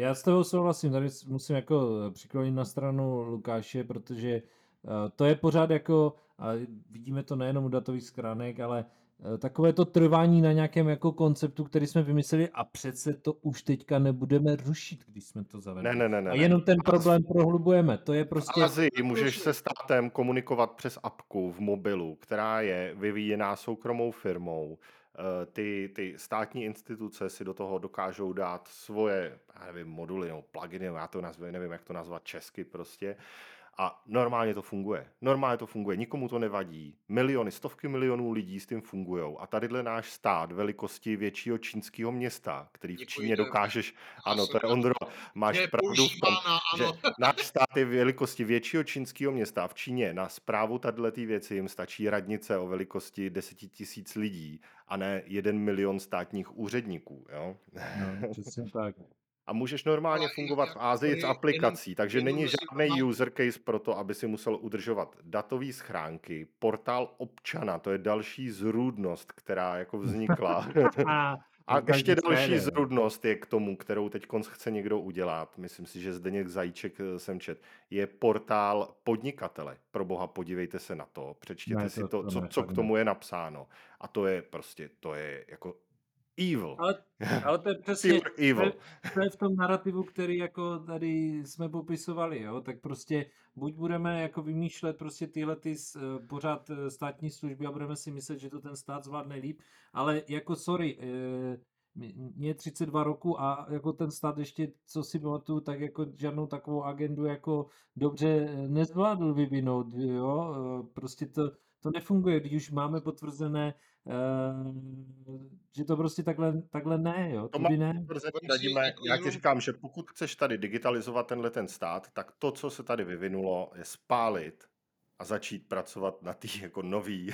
[SPEAKER 1] Já s tebou souhlasím, tady musím jako eh, přiklonit na stranu Lukáše, protože uh, to je pořád jako, a vidíme to nejenom u datových schránek, ale uh, takové to trvání na nějakém jako konceptu, který jsme vymysleli a přece to už teďka nebudeme rušit, když jsme to zavedli.
[SPEAKER 2] Ne, ne, ne, ne.
[SPEAKER 1] A jenom ten problém prohlubujeme. To je prostě...
[SPEAKER 2] V Azii můžeš se státem komunikovat přes apku v mobilu, která je vyvíjená soukromou firmou eh, ty, ty státní instituce si do toho dokážou dát svoje, já nevím, moduly nebo pluginy, já to nazvu, nevím, jak to nazvat česky prostě, a normálně to funguje. Normálně to funguje, nikomu to nevadí. Miliony, stovky milionů lidí s tím fungují. A tadyhle náš stát velikosti většího čínského města, který v Číně dokážeš, ano, to je Ondro, máš pravdu v tom, že náš stát je velikosti většího čínského města. V Číně na zprávu tadyhle věci jim stačí radnice o velikosti deseti tisíc lidí a ne jeden milion státních úředníků. Jo?
[SPEAKER 1] No, přesně tak
[SPEAKER 2] a můžeš normálně Ale fungovat v Ázii s aplikací, takže jenom není žádný user case pro to, aby si musel udržovat datové schránky, portál občana, to je další zrůdnost, která jako vznikla. A ještě další zrůdnost je k tomu, kterou teď chce někdo udělat, myslím si, že Zdeněk Zajíček eh, jsem čet, je portál podnikatele. Pro boha, podívejte se na to, přečtěte ne, si to, to co, co k tomu je napsáno. A to je prostě, to je jako Evil.
[SPEAKER 1] Ale, ale to je přesně, evil. To, je, to je v tom narrativu, který jako tady jsme popisovali, jo, tak prostě buď budeme jako vymýšlet prostě tyhle ty uh, pořád eh, státní služby a budeme si myslet, že to ten stát zvládne líp, ale jako sorry, uh, mě je 32 roku a jako ten stát ještě, co si pamatuju, tak jako žádnou takovou agendu jako dobře nezvládl vyvinout, jo, prostě to, to nefunguje, když už máme potvrzené, uh, že to prostě takhle, takhle ne, jo. To, by ne.
[SPEAKER 2] Radíme, jako já ti říkám, že pokud chceš tady digitalizovat tenhle ten stát, tak to, co se tady vyvinulo, je spálit a začít pracovat na té jako nový,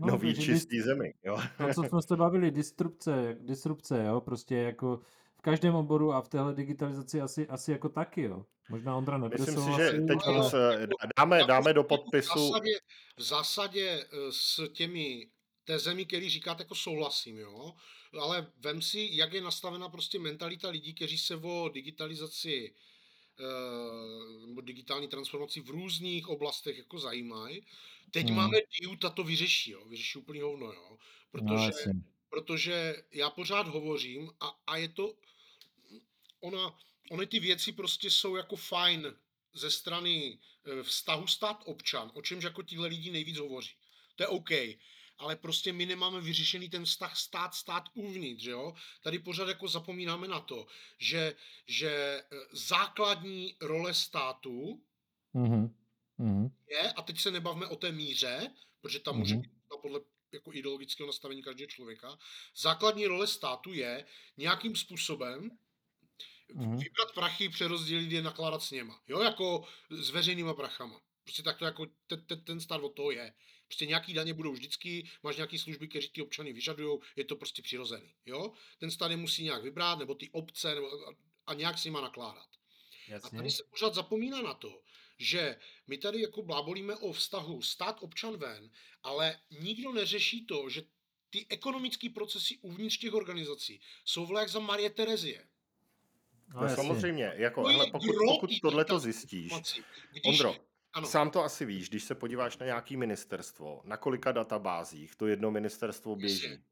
[SPEAKER 2] no, nový čistý dis... zemi. Jo?
[SPEAKER 1] To, co jsme se bavili, disrupce, disrupce, jo, prostě jako v každém oboru a v téhle digitalizaci asi, asi jako taky, jo. Možná Ondra nebude
[SPEAKER 2] Myslím si, že teď ale... se dáme, dáme do podpisu...
[SPEAKER 3] V zásadě, v zásadě eh, s těmi té zemi, který říkáte, jako souhlasím, jo. Ale vem si, jak je nastavena prostě mentalita lidí, kteří se o digitalizaci nebo digitální transformaci v různých oblastech jako zajímají. Teď hmm. máme DIU, ta to vyřeší, jo. vyřeší úplný hovno, jo. Protože, no, protože já pořád hovořím a, a je to, ona, ony ty věci prostě jsou jako fajn ze strany eh, vztahu stát-občan, o čemž jako tihle lidi nejvíc hovoří. To je OK ale prostě my nemáme vyřešený ten vztah stát-stát uvnitř, jo. Tady pořád jako zapomínáme na to, že, že eh, základní role státu mm-hmm. je, a teď se nebavme o té míře, protože tam mm-hmm. může být podle jako ideologického nastavení každého člověka, základní role státu je nějakým způsobem mm-hmm. vybrat prachy, přerozdělit je, nakládat s něma. Jo, jako s veřejnýma prachama. Prostě tak to jako ten, ten, ten stát od toho je. Prostě nějaký daně budou vždycky, máš nějaké služby, které ty občany vyžadují, je to prostě přirozený. Jo? Ten stát je musí nějak vybrat, nebo ty obce, nebo, a, a nějak s nima nakládat. Jasně. A tady se pořád zapomíná na to, že my tady jako blábolíme o vztahu stát-občan ven, ale nikdo neřeší to, že ty ekonomické procesy uvnitř těch organizací jsou vle jak za Marie Terezie.
[SPEAKER 2] No, no samozřejmě, jako, ale pokud, pokud tohle to zjistíš, Ondro, ano. Sám to asi víš, když se podíváš na nějaký ministerstvo, na kolika databázích to jedno ministerstvo běží. Jasně.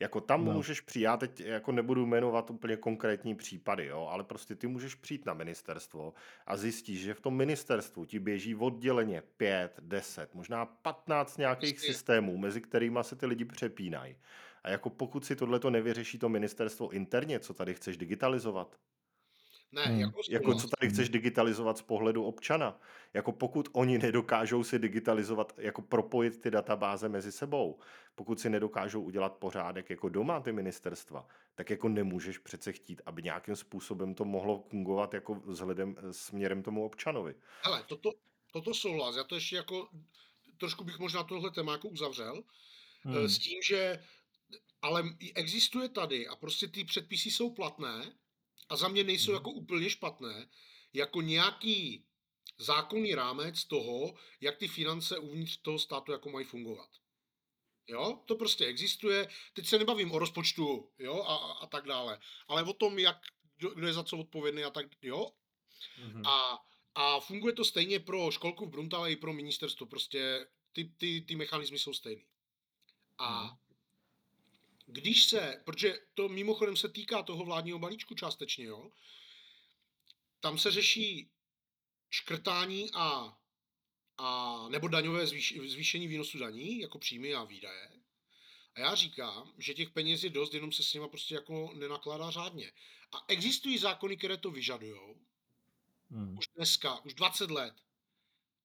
[SPEAKER 2] Jako tam no. můžeš přijít, já teď jako nebudu jmenovat úplně konkrétní případy, jo, ale prostě ty můžeš přijít na ministerstvo a zjistíš, že v tom ministerstvu ti běží odděleně 5, 10, možná 15 nějakých Jasně. systémů, mezi kterými se ty lidi přepínají. A jako pokud si tohle to nevyřeší to ministerstvo interně, co tady chceš digitalizovat,
[SPEAKER 3] ne, hmm. jako,
[SPEAKER 2] jako co tady chceš digitalizovat z pohledu občana. Jako pokud oni nedokážou si digitalizovat, jako propojit ty databáze mezi sebou, pokud si nedokážou udělat pořádek jako doma ty ministerstva, tak jako nemůžeš přece chtít, aby nějakým způsobem to mohlo fungovat jako vzhledem eh, směrem tomu občanovi.
[SPEAKER 3] Ale toto, toto souhlas, já to ještě jako, trošku bych možná tohle téma jako uzavřel, eh, hmm. s tím, že ale existuje tady a prostě ty předpisy jsou platné, a za mě nejsou mhm. jako úplně špatné, jako nějaký zákonný rámec toho, jak ty finance uvnitř toho státu jako mají fungovat. Jo, to prostě existuje. Teď se nebavím o rozpočtu, jo, a, a tak dále, ale o tom, jak, kdo, kdo je za co odpovědný a tak, jo. Mm-hmm. A, a funguje to stejně pro školku v Bruntale i pro ministerstvo. Prostě ty, ty, ty mechanismy jsou stejný. A mm když se, protože to mimochodem se týká toho vládního balíčku částečně, jo, tam se řeší škrtání a, a nebo daňové zvýš, zvýšení výnosu daní, jako příjmy a výdaje. A já říkám, že těch peněz je dost, jenom se s nima prostě jako nenakládá řádně. A existují zákony, které to vyžadují. Hmm. Už dneska, už 20 let.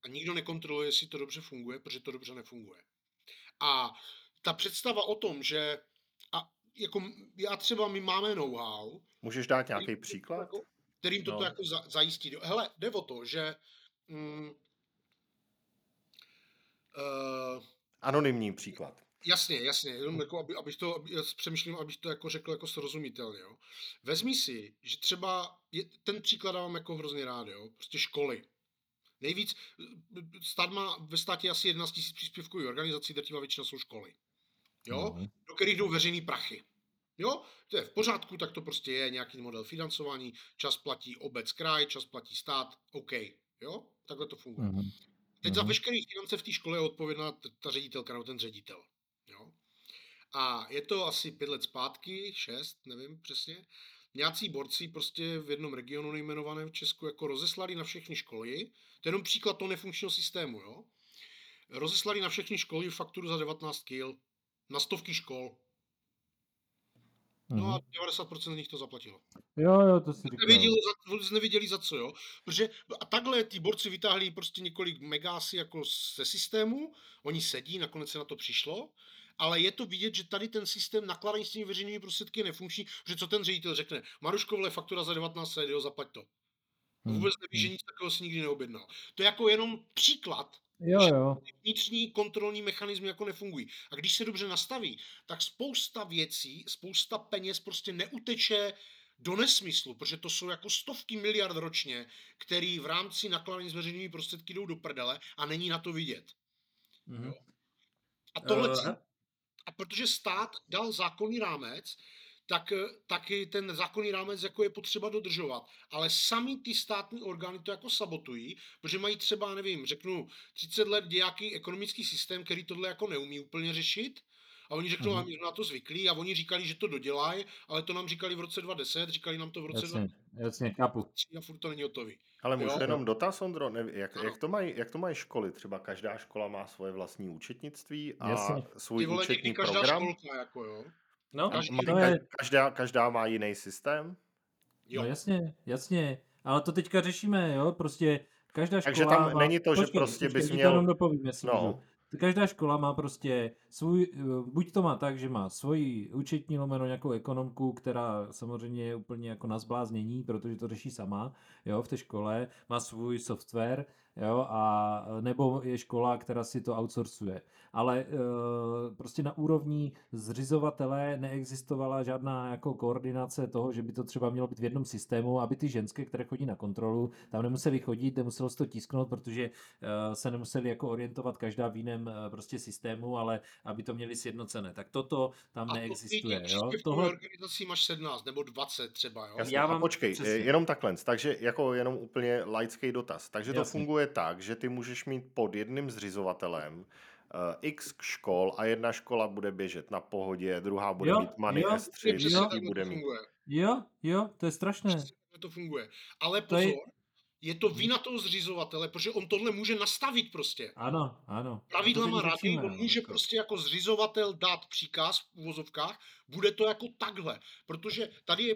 [SPEAKER 3] A nikdo nekontroluje, jestli to dobře funguje, protože to dobře nefunguje. A ta představa o tom, že jako já třeba, my máme know-how.
[SPEAKER 2] Můžeš dát nějaký který, příklad?
[SPEAKER 3] Jako, kterým toto no. jako za, zajistí. Hele, jde o to, že mm,
[SPEAKER 2] uh, Anonymní příklad.
[SPEAKER 3] Jasně, jasně, jenom jako, aby, abych to, aby, já přemýšlím, abych to jako řekl jako srozumitelně, jo. Vezmi si, že třeba, je, ten příklad dávám jako hrozně rád, jo, prostě školy. Nejvíc, stát má ve státě asi 11 000 příspěvkových organizací, drtivá většina jsou školy, jo, mm-hmm. do kterých jdou veřejný prachy. Jo, to je v pořádku, tak to prostě je nějaký model financování, čas platí obec, kraj, čas platí stát, OK, jo, takhle to funguje. Mm-hmm. Teď za mhm. veškeré finance v té škole je odpovědná ta ředitelka nebo ten ředitel. Jo? A je to asi pět let zpátky, šest, nevím přesně. Nějací borci prostě v jednom regionu nejmenovaném v Česku jako rozeslali na všechny školy, to je jenom příklad toho nefunkčního systému, jo? Rozeslali na všechny školy fakturu za 19 kg na stovky škol. No a 90% mhm. z nich to zaplatilo.
[SPEAKER 1] Jo, jo, to si
[SPEAKER 3] nevěděli, za, vůbec nevěděli za co, jo. Protože a takhle ty borci vytáhli prostě několik megásy jako ze systému, oni sedí, nakonec se na to přišlo, ale je to vidět, že tady ten systém nakládání s těmi veřejnými prostředky je nefunkční, že co ten ředitel řekne, Maruškovle faktura za 19 let, jo, zaplať to. Vůbec neví, že nic takového si nikdy neobjednal. To je jako jenom příklad
[SPEAKER 1] Jo, jo.
[SPEAKER 3] Vnitřní kontrolní mechanismy jako nefungují. A když se dobře nastaví, tak spousta věcí, spousta peněz prostě neuteče do nesmyslu, protože to jsou jako stovky miliard ročně, který v rámci nakládání s veřejnými prostředky jdou do prdele a není na to vidět. Mm-hmm. A tohle, uh, a protože stát dal zákonný rámec, tak, eh, taky ten zákonný rámec jako je potřeba dodržovat. Ale sami ty státní orgány to jako sabotují, protože mají třeba, nevím, řeknu, 30 let nějaký ekonomický systém, který tohle jako neumí úplně řešit. A oni řeknou, uh-huh. my jsme na to zvyklí a oni říkali, že to dodělají, ale to nám říkali v roce 2010, říkali nám to v roce
[SPEAKER 1] jasně, 20... Jasně, chápu.
[SPEAKER 3] A furt to není hotový.
[SPEAKER 2] Ale můžu jo? jenom dotaz, Ondro, ne, jak, jak, to mají, jak to mají školy? Třeba každá škola má svoje vlastní účetnictví a jasně. svůj vole, účetní
[SPEAKER 3] každá
[SPEAKER 2] program.
[SPEAKER 3] Školka, jako jo.
[SPEAKER 2] No, každý, to je... každá, každá má jiný systém?
[SPEAKER 1] Jo. No jasně, jasně. Ale to teďka řešíme, jo, prostě každá škola
[SPEAKER 2] Takže tam má... není to, počkej, že prostě počkej, bys měl...
[SPEAKER 1] dopovím, jestli no. Každá škola má prostě svůj, eh, buď to má tak, že má svoji účetní lomeno nějakou ekonomku, která samozřejmě je úplně jako na zbláznění, protože to řeší sama, jo, v té škole, má svůj software, jo, a nebo je škola, která si to outsourcuje. Ale e, prostě na úrovni zřizovatele neexistovala žádná jako koordinace toho, že by to třeba mělo být v jednom systému, aby ty ženské, které chodí na kontrolu, tam nemuseli chodit, nemuselo se to tisknout, protože e, se nemuseli jako orientovat každá v jiném e, prostě systému, ale aby to měli sjednocené. Tak toto tam a neexistuje. To jo?
[SPEAKER 3] Tohle... organizací máš 17 nebo 20 třeba. Jo?
[SPEAKER 2] Jasně, Já vám počkej, přesně. jenom takhle, takže jako jenom úplně laický dotaz. Takže Jasně. to funguje tak, že ty můžeš mít pod jedným zřizovatelem uh, x škol a jedna škola bude běžet na pohodě, druhá bude jo, mít Money jo, S3,
[SPEAKER 1] jo,
[SPEAKER 2] bude mít...
[SPEAKER 1] Jo, jo, to je strašné.
[SPEAKER 3] To funguje. Ale pozor, to je je to vina toho zřizovatele, protože on tohle může nastavit prostě.
[SPEAKER 1] Ano, ano.
[SPEAKER 3] Pravidlama rady on může jako. prostě jako zřizovatel dát příkaz v uvozovkách, bude to jako takhle. Protože tady je,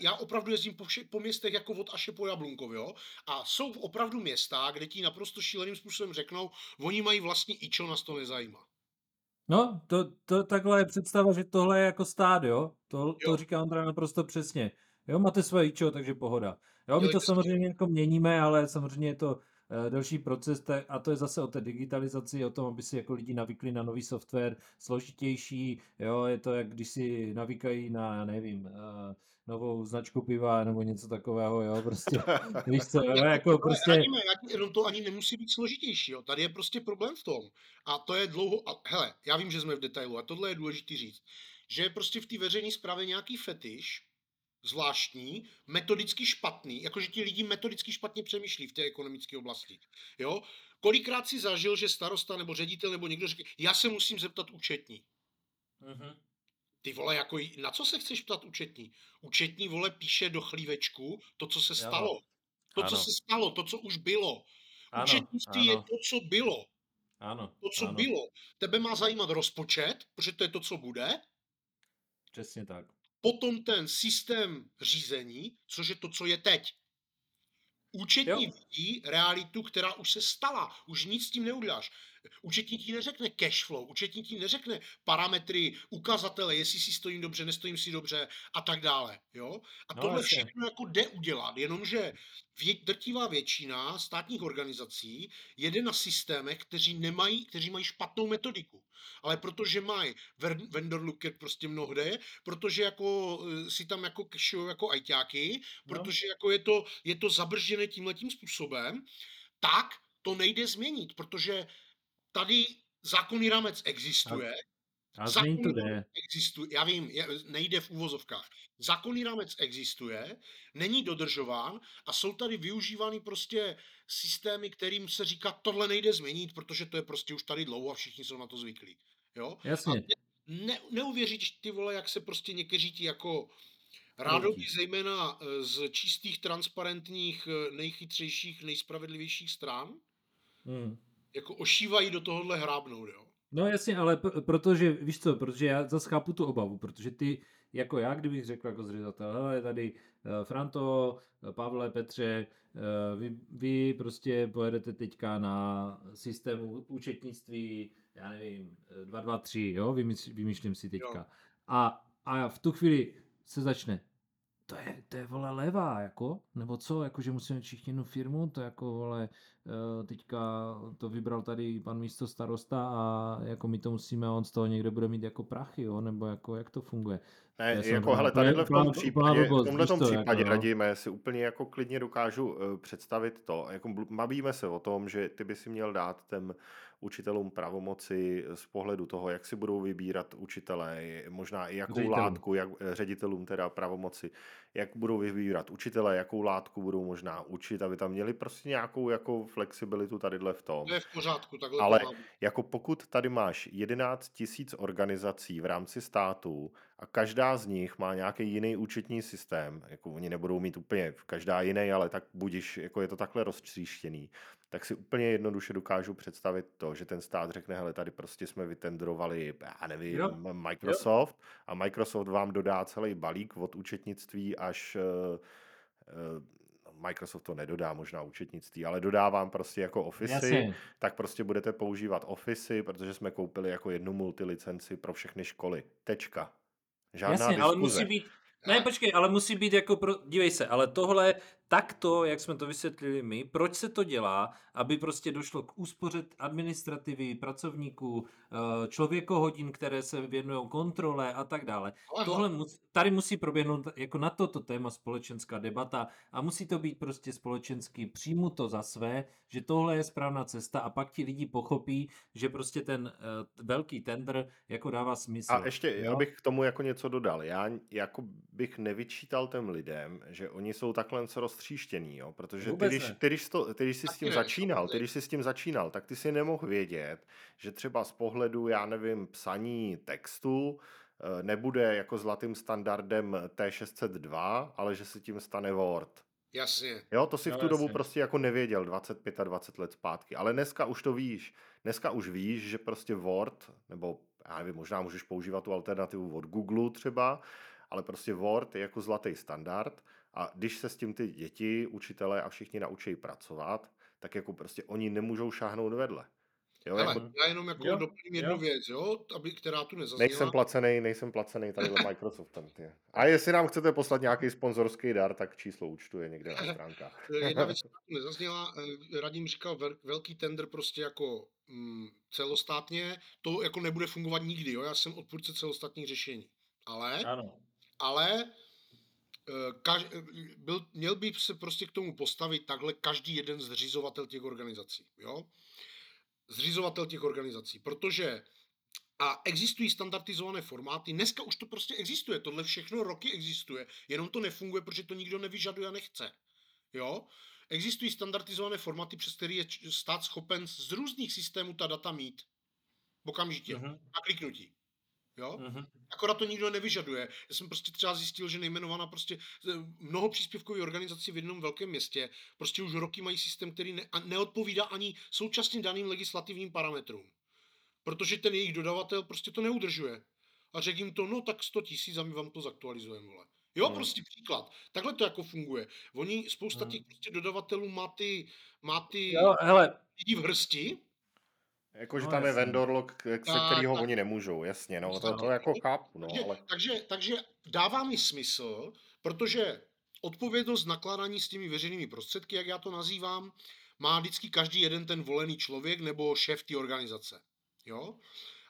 [SPEAKER 3] já opravdu jezdím po, vše, po městech jako od Aše po Jablunkov, jo? A jsou opravdu města, kde ti naprosto šíleným způsobem řeknou, oni mají vlastní ičo, nás to nezajímá.
[SPEAKER 1] No, to, to takhle je představa, že tohle je jako stát, jo? To, jo. to říká Ondra naprosto přesně. Jo, máte svoje ičo, takže pohoda. Jo, my to samozřejmě jako měníme, ale samozřejmě je to uh, delší proces a to je zase o té digitalizaci, o tom, aby si jako lidi navykli na nový software, složitější, jo, je to jak když si navykají na, já nevím, uh, novou značku piva nebo něco takového, jo, prostě, víš co, jo, jako prostě... Radíme,
[SPEAKER 3] jenom to ani nemusí být složitější, jo, tady je prostě problém v tom a to je dlouho, a, hele, já vím, že jsme v detailu a tohle je důležité říct, že je prostě v té veřejné zprávě nějaký fetiš, zvláštní, metodicky špatný, jakože ti lidi metodicky špatně přemýšlí v té ekonomické oblasti. Jo? Kolikrát si zažil, že starosta nebo ředitel nebo někdo řekl, já se musím zeptat účetní. Uh-huh. Ty vole, jako na co se chceš ptat účetní? Účetní vole píše do chlívečku to, co se stalo. To, ano. co se stalo, to, co už bylo. Účetnictví je to, co bylo.
[SPEAKER 1] Ano.
[SPEAKER 3] To, co
[SPEAKER 1] ano.
[SPEAKER 3] bylo. Tebe má zajímat rozpočet, protože to je to, co bude.
[SPEAKER 1] Přesně tak.
[SPEAKER 3] Potom ten systém řízení, což je to, co je teď. Účetní
[SPEAKER 1] Jo.
[SPEAKER 3] vidí realitu, která už se stala. Už nic s tím neuděláš. Účetní ti neřekne cash flow, účetní ti neřekne parametry, ukazatele, jestli si stojím dobře, nestojím si dobře a tak dále. Jo? A
[SPEAKER 1] No,
[SPEAKER 3] tohle
[SPEAKER 1] jasně.
[SPEAKER 3] všechno jako jde udělat, jenomže vě, drtivá většina státních organizací jede na systémech, kteří nemají, kteří mají špatnou metodiku. Ale protože mají vendor lookup prostě mnohde, protože jako eh, si tam jako cashují jako ajťáky,
[SPEAKER 1] No.
[SPEAKER 3] protože jako je to, je to zabržděné tímhletím způsobem, tak to nejde změnit, protože tady zákonný rámec existuje,
[SPEAKER 1] A to
[SPEAKER 3] zákonný
[SPEAKER 1] jde.
[SPEAKER 3] rámec existuje, já vím, je, nejde v úvozovkách. Zákonný rámec existuje, není dodržován a jsou tady využívány prostě systémy, kterým se říká, tohle nejde změnit, protože to je prostě už tady dlouho a všichni jsou na to zvyklí. Jo?
[SPEAKER 1] Jasně.
[SPEAKER 3] ne, neuvěříš ty vole, jak se prostě někteří ti jako rádoby, zejména eh, z čistých, transparentních, eh, nejchytřejších, nejspravedlivějších stran,
[SPEAKER 1] Hmm.
[SPEAKER 3] Jako ošívají do tohohle hrábnout, jo.
[SPEAKER 1] No jasně, ale p- protože, víš co, protože já zase chápu tu obavu, protože ty, jako já, kdybych řekl jako zřizatel, hele, tady uh, Franto, eh, Pavle, Petře, uh, vy, vy prostě pojedete teďka na systému účetnictví, já nevím, eh, 223, jo, vymysl, vymýšlím si teďka.
[SPEAKER 3] Jo.
[SPEAKER 1] A, a v tu chvíli se začne, to je, to je vole levá, jako, nebo co, jako, že musíme všichni jednu firmu, to jako, vole, eh, teďka to vybral tady pan místo starosta a jako my to musíme, on z toho někde bude mít jako prachy, jo, nebo jako, jak to funguje.
[SPEAKER 2] Ne,
[SPEAKER 1] je
[SPEAKER 2] jako hele, tadyhle v tom případě, v tomhle tom
[SPEAKER 1] co,
[SPEAKER 2] případě,
[SPEAKER 1] jako, no.
[SPEAKER 2] radíme, si úplně jako klidně dokážu uh, představit to, jako bavíme se o tom, že ty by si měl dát těm učitelům pravomoci z pohledu toho, jak si budou vybírat učitelé, možná i jakou
[SPEAKER 1] Ředitelům.
[SPEAKER 2] látku, jak, eh, ředitelům teda pravomoci, jak budou vybírat učitelé, jakou látku budou možná učit, aby tam měli prostě nějakou jako flexibilitu tadyhle v tom.
[SPEAKER 3] To je v pořádku, takhle
[SPEAKER 2] Ale
[SPEAKER 3] to má být.
[SPEAKER 2] jako pokud tady máš 11 tisíc organizací v rámci státu a každá z nich má nějaký jiný účetní systém, jako oni nebudou mít úplně každá jiný, ale tak budiš, jako je to takhle roztříštěný, tak si úplně jednoduše dokážu představit to, že ten stát řekne, hele, tady prostě jsme vytendrovali, já nevím,
[SPEAKER 1] Jo,
[SPEAKER 2] Microsoft a Microsoft vám dodá celý balík od účetnictví až eh, Microsoft to nedodá možná účetnictví, ale dodá vám prostě jako Office, tak prostě budete používat Office, protože jsme koupili jako jednu multilicenci pro všechny školy. Tečka. Žádná
[SPEAKER 1] jasně,
[SPEAKER 2] diskuze.
[SPEAKER 1] ale musí být, ne, počkej, ale musí být jako pro, dívej se, ale tohle takto, jak jsme to vysvětlili my, proč se to dělá, aby prostě došlo k úspoře administrativy, pracovníků, eh, člověkohodin, které se věnují kontrole a tak dále. Tohle mus, tady musí proběhnout jako na toto téma společenská debata a musí to být prostě společensky přijmuto za své, že tohle je správná cesta a pak ti lidi pochopí, že prostě ten uh, velký tender jako dává smysl.
[SPEAKER 2] A ještě,
[SPEAKER 1] jo?
[SPEAKER 2] abych k tomu jako něco dodal. Já jako bych nevyčítal těm lidem, že oni jsou takhle roztříštění, jo? protože ty když,
[SPEAKER 1] ne.
[SPEAKER 2] ty, když, to, ty, když jsi s tím
[SPEAKER 3] ne,
[SPEAKER 2] začínal, ty, když jsi s tím začínal, tak ty si nemohl vědět, že třeba z pohledu, já nevím, psaní textu eh, nebude jako zlatým standardem T602, ale že se tím stane Word.
[SPEAKER 3] Jasně.
[SPEAKER 2] Jo, to si v
[SPEAKER 1] No,
[SPEAKER 2] tu dobu
[SPEAKER 1] jasně.
[SPEAKER 2] prostě jako nevěděl 25 a 20 let zpátky. Ale dneska už to víš. Dneska už víš, že prostě Word, nebo já nevím, možná můžeš používat tu alternativu od Google třeba, ale prostě Word je jako zlatý standard a když se s tím ty děti, učitelé a všichni naučí pracovat, tak jako prostě oni nemůžou šáhnout vedle. Jo,
[SPEAKER 3] Ale
[SPEAKER 2] jako
[SPEAKER 3] já jenom jako
[SPEAKER 1] Jo,
[SPEAKER 3] doplním jednu
[SPEAKER 1] jo.
[SPEAKER 3] věc, jo, aby, která tu nezazněla.
[SPEAKER 2] nejsem placený, nejsem placený tady Microsoftem. Ty. A jestli nám chcete poslat nějaký sponzorský dar, tak číslo účtu je někde na stránkách.
[SPEAKER 3] Jedna věc, která tu nezazněla, eh, Radim říkal vel, velký tender prostě jako mm, celostátně, to jako nebude fungovat nikdy, jo, já jsem odpůrce celostátních řešení. Ale,
[SPEAKER 1] Ano.
[SPEAKER 3] ale kaž, eh, byl, měl by se prostě k tomu postavit takhle každý jeden zřizovatel těch organizací, jo. Zřizovatel těch organizací, protože a existují standardizované formáty. Dneska už to prostě existuje. Tohle všechno roky existuje. Jenom to nefunguje, protože to nikdo nevyžaduje a nechce. Jo? Existují standardizované formáty, přes které je stát schopen z různých systémů ta data mít. Okamžitě.
[SPEAKER 1] Mhm.
[SPEAKER 3] Na kliknutí. Jo? Mm-hmm. Akorát to nikdo nevyžaduje. Já jsem prostě třeba zjistil, že nejmenovaná prostě mnoho příspěvkových organizací v jednom velkém městě prostě už roky mají systém, který ne, neodpovídá ani současně daným legislativním parametrům. Protože ten jejich dodavatel prostě to neudržuje. A řekl jim to, no tak 100 tisíc a my vám to zaktualizujeme, vole. Jo, hmm. prostě příklad. Takhle to jako funguje. Oni, spousta těch prostě dodavatelů má ty, má ty
[SPEAKER 1] jo, hele.
[SPEAKER 3] lidi v hrsti,
[SPEAKER 2] Jakože no, tam jasný. je vendor log, se kterého oni nemůžou, jasně, no, to, to jako chápu, no,
[SPEAKER 3] takže,
[SPEAKER 2] ale...
[SPEAKER 3] takže, takže dává mi smysl, protože odpovědnost nakládání s těmi veřejnými prostředky, jak já to nazývám, má vždycky každý jeden ten volený člověk nebo šéf té organizace. Jo?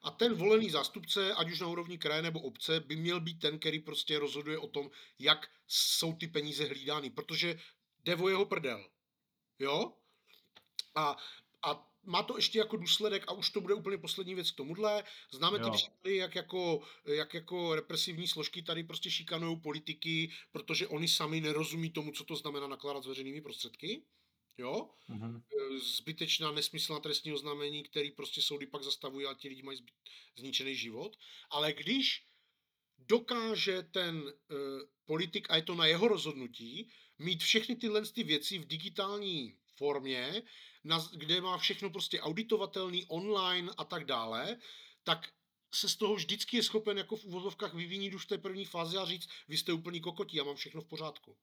[SPEAKER 3] A ten volený zástupce, ať už na úrovni kraje nebo obce, by měl být ten, který prostě rozhoduje o tom, jak jsou ty peníze hlídány, protože jde o jeho prdel. Jo? A, a má to ještě jako důsledek, a už to bude úplně poslední věc k tomuhle, známe jo. ty příklady, jak jako, jak jako represivní složky tady prostě šikanují politiky, protože oni sami nerozumí tomu, co to znamená nakládat s veřejnými prostředky. Jo? Mm-hmm. Zbytečná, nesmyslná trestní oznámení, který prostě soudy pak zastavují a ti lidi mají zbyt, zničený život. Ale když dokáže ten uh, politik, a je to na jeho rozhodnutí, mít všechny tyhle ty věci v digitální formě, na, kde má všechno prostě auditovatelný, online a tak dále, tak se z toho vždycky je schopen jako v úvozovkách vyvinit už v té první fázi a říct, vy jste úplný kokotí, já mám všechno v pořádku.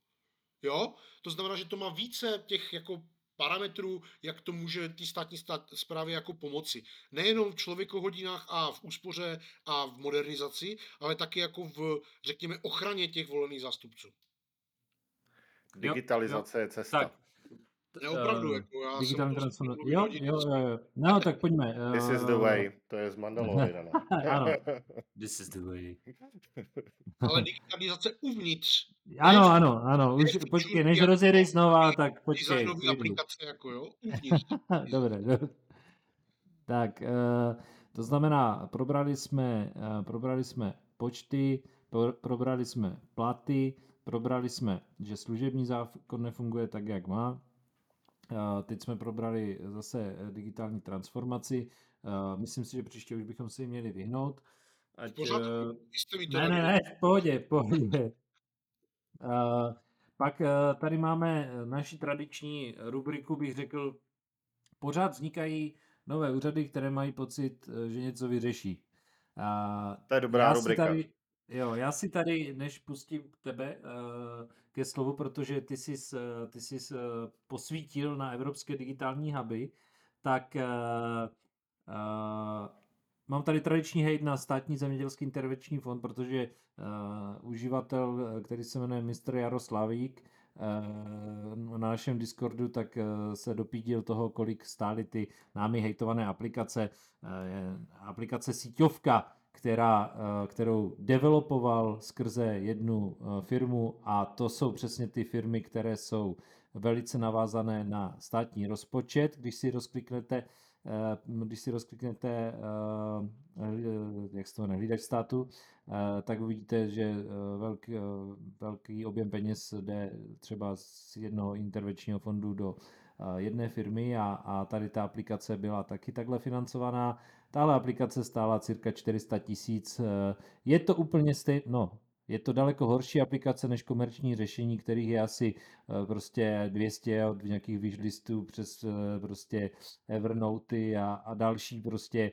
[SPEAKER 3] Jo? To znamená, že to má více těch jako parametrů, jak to může té státní stát, zprávě jako pomoci. Nejenom v člověkohodinách a v úspoře a v modernizaci, ale taky jako v, řekněme, ochraně těch volených zástupců.
[SPEAKER 2] Digitalizace jo, jo. je cesta. Tak,
[SPEAKER 3] ne, opravdu, uh, jako já
[SPEAKER 1] digitální transformace. Jo, jo, jo, jo. No, tak pojďme.
[SPEAKER 2] Uh, This is the way. To je z Mandaloriana.
[SPEAKER 1] ano. This is the way.
[SPEAKER 3] Ale digitalizace uvnitř.
[SPEAKER 1] Ano, ano, ano. Už, počkej, než rozjedeš znova, tak počkej.
[SPEAKER 3] nový aplikace, jako jo, uvnitř.
[SPEAKER 1] dobré, dobré. Tak, uh, to znamená, probrali jsme, uh, probrali jsme počty, pro, probrali jsme platy, probrali jsme, že služební zákon nefunguje tak, jak má, Teď jsme probrali zase eh, digitální transformaci. Myslím si, že příště už bychom se měli vyhnout.
[SPEAKER 3] Ať, Pořád,
[SPEAKER 1] jste mi to ne, ne, ne, v pohodě, v pohodě. Pak eh, tady máme naši tradiční rubriku, bych řekl, pořád vznikají nové úřady, které mají pocit, eh, že něco vyřeší.
[SPEAKER 2] To je dobrá rubrika.
[SPEAKER 1] Tady, Jo, já si tady, než pustím tebe uh, ke slovu, protože ty jsi, uh, ty jsi uh, posvítil na evropské digitální huby, tak uh, uh, mám tady tradiční hejt na státní zemědělský intervenční fond, protože uh, uživatel, který se jmenuje Mr. Jaroslavík, na našem Discordu, tak se dopídil toho, kolik stály ty námi hejtované aplikace. Aplikace síťovka, která, eh, kterou developoval skrze jednu eh, firmu a to jsou přesně ty firmy, které jsou velice navázané na státní rozpočet. Když si rozkliknete, eh, když si rozkliknete jak se to jmenuje, státu, tak uvidíte, že velký, velký objem peněz jde třeba z jednoho intervenčního fondu do jedné firmy a, a tady ta aplikace byla taky takhle financovaná. Tahle aplikace stála cirka 400 tisíc. Eh, je to úplně stejné, no, je to daleko horší aplikace než komerční řešení, kterých je asi eh, prostě 200 od nějakých wishlistů přes eh, prostě Evernote a, a další prostě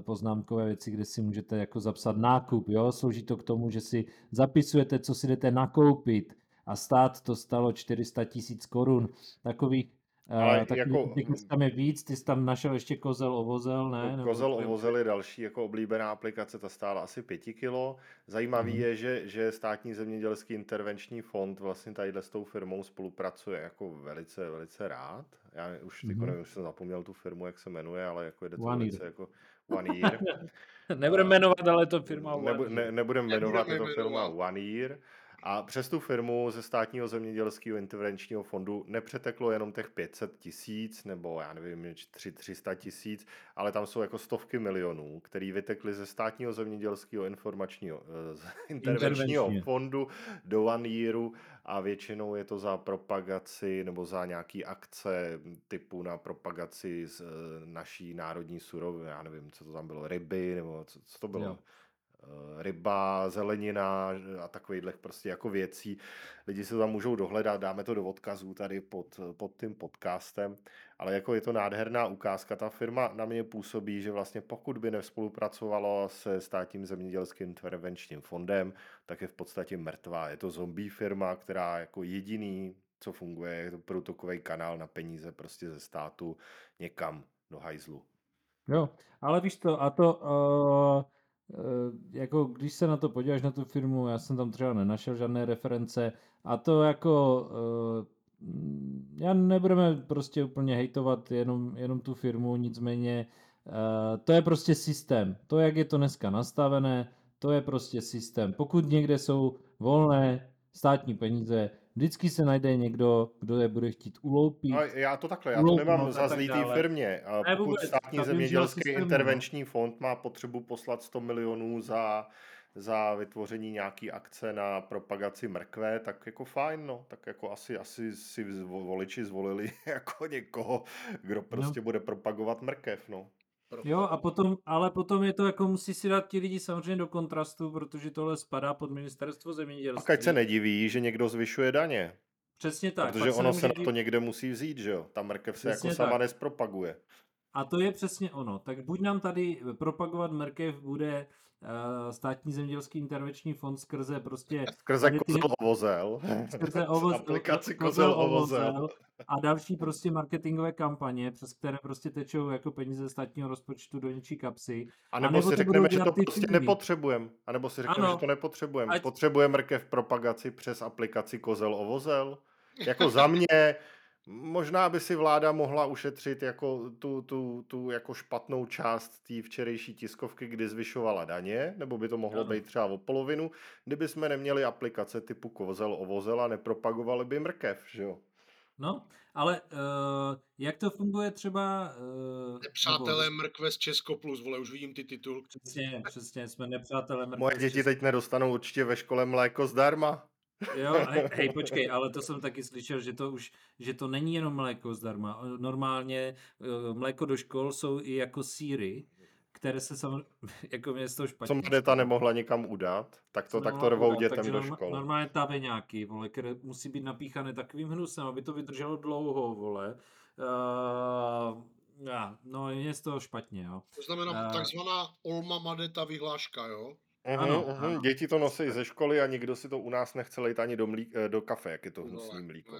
[SPEAKER 1] poznámkové věci, kde si můžete jako zapsat nákup, jo, slouží to k tomu, že si zapisujete, co si jdete nakoupit a stát to stalo 400 tisíc korun. Takových ale uh, tak jako, ty, tam je víc, ty jsi tam našel ještě kozel ovozel, ne?
[SPEAKER 2] Kozel nebo... ovozel je další jako oblíbená aplikace, ta stála asi pěti kilo. Zajímavý hmm. je, že, že státní zemědělský intervenční fond vlastně tady s tou firmou spolupracuje jako velice, velice rád. Já už hmm. už jsem zapomněl tu firmu, jak se jmenuje, ale jako jde to One velice year. jako One Year.
[SPEAKER 1] Nebudeme jmenovat, ale to firma
[SPEAKER 2] One Nebu, ne, Nebudeme jmenovat, je to firma One Year. A přes tu firmu ze státního zemědělského intervenčního fondu nepřeteklo jenom těch 500 tisíc nebo já nevím, 300 tisíc, ale tam jsou jako stovky milionů, který vytekly ze státního zemědělského informačního z intervenčního fondu do One Yearu a většinou je to za propagaci nebo za nějaký akce typu na propagaci z naší národní suroviny, já nevím, co to tam bylo, ryby nebo co, co to bylo. Jo ryba, zelenina a takových prostě jako věcí. Lidi se tam můžou dohledat, dáme to do odkazů tady pod, pod tím podcastem, ale jako je to nádherná ukázka. Ta firma na mě působí, že vlastně pokud by nespolupracovalo se státním zemědělským intervenčním fondem, tak je v podstatě mrtvá. Je to zombie firma, která jako jediný, co funguje, je to průtokový kanál na peníze prostě ze státu někam do hajzlu.
[SPEAKER 1] Jo, ale víš to, a to, uh, jako když se na to podíváš na tu firmu, já jsem tam třeba nenašel žádné reference, a to jako, uh, já nebudeme prostě úplně hejtovat jenom, jenom tu firmu, nicméně uh, to je prostě systém. To, jak je to dneska nastavené, to je prostě systém. Pokud někde jsou volné státní peníze, vždycky se najde někdo, kdo je bude chtít uloupit.
[SPEAKER 2] No, já to takhle, já to nemám za zlý té firmě. A pokud státní zemědělský no. intervenční fond má potřebu poslat 100 milionů za, za vytvoření nějaký akce na propagaci mrkve, tak jako fajn, no. Tak jako asi, asi si voliči zvolili jako někoho, kdo no. prostě no. bude propagovat mrkev, no.
[SPEAKER 1] Jo, a potom, ale potom je to jako musí si dát ti lidi samozřejmě do kontrastu, protože tohle spadá pod ministerstvo zemědělství.
[SPEAKER 2] A ať se nediví, že někdo zvyšuje daně.
[SPEAKER 1] Přesně tak.
[SPEAKER 2] Protože ono se, se na to někde musí vzít, že jo? Ta mrkev se Přesně jako tak. sama nespropaguje.
[SPEAKER 1] A to je přesně ono. Tak buď nám tady propagovat mrkev bude uh, státní zemědělský intervenční fond skrze prostě...
[SPEAKER 2] Skrze ty, kozel ovozel.
[SPEAKER 1] Skrze ovoz,
[SPEAKER 2] aplikaci kozel ovozel.
[SPEAKER 1] A další prostě marketingové kampaně, přes které prostě tečou jako peníze státního rozpočtu do něčí kapsy.
[SPEAKER 2] A nebo, a nebo si řekneme, že to prostě nepotřebujeme. A nebo si řekneme, že to nepotřebujeme. Ať... Potřebujeme mrkev propagaci přes aplikaci kozel ovozel. Jako za mě Možná by si vláda mohla ušetřit jako tu, tu, tu jako špatnou část té včerejší tiskovky, kdy zvyšovala daně, nebo by to mohlo ano. být třeba o polovinu, kdyby jsme neměli aplikace typu kozel ovozel a nepropagovali by mrkev, že jo?
[SPEAKER 1] No, ale uh, jak to funguje třeba...
[SPEAKER 3] Uh, nepřátelé nebo... mrkve z Česko Plus, vole, už vidím ty titulky.
[SPEAKER 1] Přesně, přesně, jsme nepřátelé mrkve
[SPEAKER 2] Moje děti teď nedostanou určitě ve škole mléko zdarma.
[SPEAKER 1] Jo, hej, hej, počkej, ale to jsem taky slyšel, že to už, že to není jenom mléko zdarma. Normálně mléko do škol jsou i jako síry, které se samozřejmě, jako mě z toho špatně.
[SPEAKER 2] Co Madeta nemohla nikam udat, tak to, tak to rvou udat, dětem do školy.
[SPEAKER 1] Normálně taveňáky, vole, které musí být napíchané takovým hnusem, aby to vydrželo dlouho, vole. Uh, no, je z toho špatně, jo.
[SPEAKER 3] To znamená uh, takzvaná Olma Madeta vyhláška, jo?
[SPEAKER 2] Ano, uh-huh. ano. Děti to nosí ze školy a nikdo si to u nás nechce lejt ani do, mlí, eh, do kafe, jak je to hnusný no, mlíko.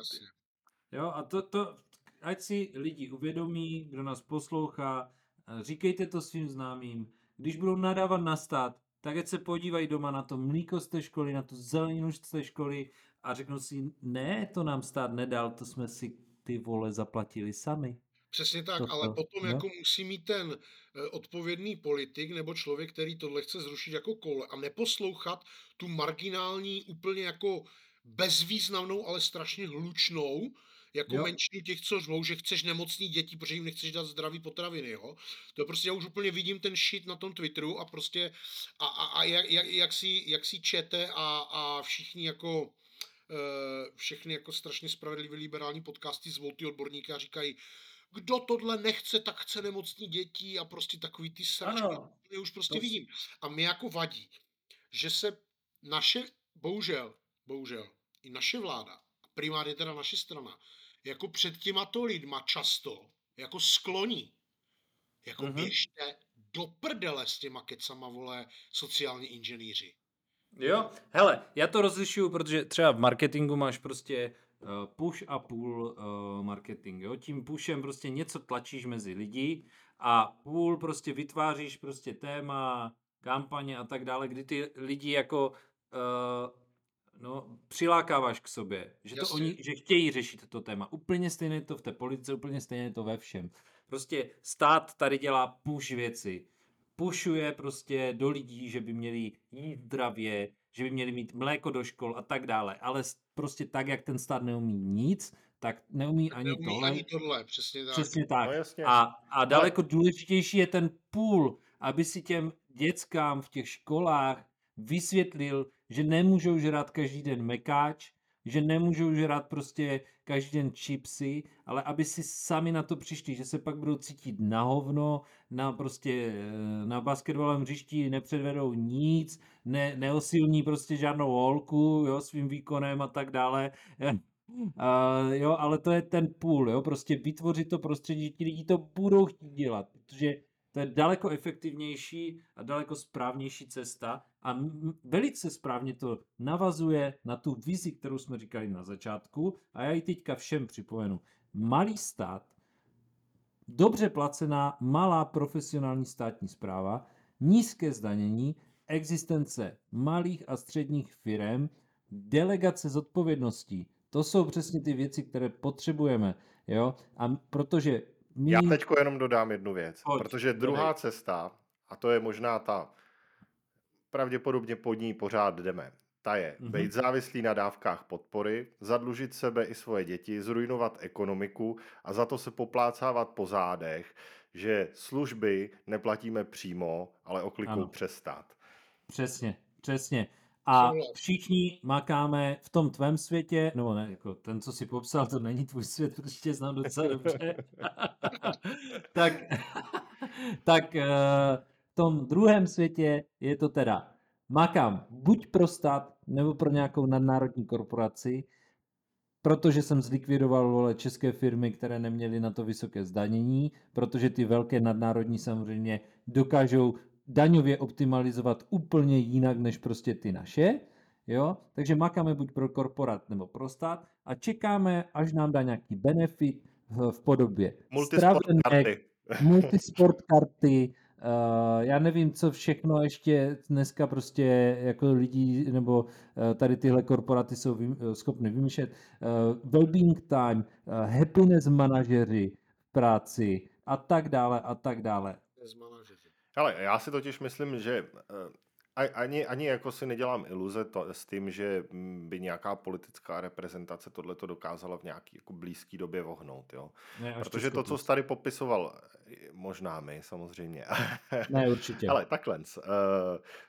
[SPEAKER 1] Jo, a to, to, ať si lidi uvědomí, kdo nás poslouchá, říkejte to svým známým. Když budou nadávat na stát, tak ať se podívají doma na to mlíko z té školy, na tu zeleninu z té školy a řeknou si, ne, to nám stát nedal, to jsme si ty vole zaplatili sami.
[SPEAKER 3] Přesně tak, Toto, ale potom no? jako musí mít ten eh, odpovědný politik nebo člověk, který tohle chce zrušit jako kole a neposlouchat tu marginální, úplně jako bezvýznamnou, ale strašně hlučnou, jako jo. menšinu těch, co řvou, že chceš nemocný děti, protože jim nechceš dát zdravý potraviny, jo. To prostě já už úplně vidím ten shit na tom Twitteru a prostě a, a, a jak, jak, jak, si, jak si čete a, a všichni jako eh, všechny jako strašně spravedlivý liberální podcasty zvou ty odborníky a říkají, kdo tohle nechce, tak chce nemocní děti a prostě takový ty sračky. Já už prostě to... vidím. A mě jako vadí, že se naše, bohužel, bohužel, i naše vláda, primárně teda naše strana, jako před těma to lidma často jako skloní. Jako uh-huh. běžte do prdele s těma kecama, vole, sociální inženýři.
[SPEAKER 1] Jo, hele, já to rozlišuju, protože třeba v marketingu máš prostě push a pull eh, marketing. Jo? Tím pushem prostě něco tlačíš mezi lidi a pull prostě vytváříš prostě téma, kampaně a tak dále, kdy ty lidi jako uh, no, přilákáváš k sobě, že, to oni, že chtějí řešit to téma. Úplně stejně to v té politice, úplně stejně to ve všem. Prostě stát tady dělá push věci. Pušuje prostě do lidí, že by měli jít zdravě, že by měli mít mléko do škol a tak dále. Ale prostě tak, jak ten stát neumí nic, tak neumí ani neumí tohle.
[SPEAKER 3] ani tohle, přesně tak.
[SPEAKER 1] Přesně tak. No, a, a daleko Ale... důležitější je ten půl, aby si těm dětskám v těch školách vysvětlil, že nemůžou žrát každý den mekáč, že nemůžou žrát prostě každý den chipsy, ale aby si sami na to přišli, že se pak budou cítit na hovno, na prostě eh, na basketbalovém hřišti nepředvedou nic, ne, neosilní prostě žádnou holku, jo, svým výkonem a tak dále. Uh, jo, ale to je ten půl, jo, prostě vytvořit to prostředí, ti lidi to budou chtít dělat, protože to je daleko efektivnější a daleko správnější cesta a velice správně to navazuje na tu vizi, kterou jsme říkali na začátku a já ji teďka všem připomenu. Malý stát, dobře placená, malá profesionální státní zpráva, nízké zdanění, existence malých a středních firm, delegace zodpovědností. To jsou přesně ty věci, které potřebujeme. Jo? A protože
[SPEAKER 2] my... Já teď jenom dodám jednu věc, Pojď, protože druhá dodej. cesta, a to je možná ta, pravděpodobně pod ní pořád jdeme, ta je mm-hmm. být závislý na dávkách podpory, zadlužit sebe i svoje děti, zrujnovat ekonomiku a za to se poplácávat po zádech, že služby neplatíme přímo, ale oklikou přestát.
[SPEAKER 1] Přesně, přesně. A všichni makáme v tom tvém světě, nebo ne, jako ten, co si popsal, to není tvůj svět, protože znám docela dobře. tak, tak eh, v tom druhém světě je to teda makám buď pro stát, nebo pro nějakou nadnárodní korporaci, protože jsem zlikvidoval vole, české firmy, které neměly na to vysoké zdanění, protože ty velké nadnárodní samozřejmě dokážou daňově optimalizovat úplně jinak než prostě ty naše. Jo? Takže makáme buď pro korporát nebo pro stát a čekáme, až nám dá nějaký benefit v, podobě
[SPEAKER 2] stravenek,
[SPEAKER 1] multisport karty, Uh, já nevím, co všechno ještě dneska prostě jako lidí nebo uh, tady tyhle korporaty jsou vym, uh, schopny vymýšlet. Uh, wellbeing time, uh, happiness manažeři v práci a tak dále a tak dále.
[SPEAKER 2] Ale já si totiž myslím, že eh, ani, ani jako si nedělám iluze to, s tím, že by nějaká politická reprezentace tohle to dokázala v nějaký jako blízké době vohnout. Jo? Ne, Protože to, co jsi tady popisoval, možná my samozřejmě.
[SPEAKER 1] Ne, určitě.
[SPEAKER 2] Ale takhle. Eh,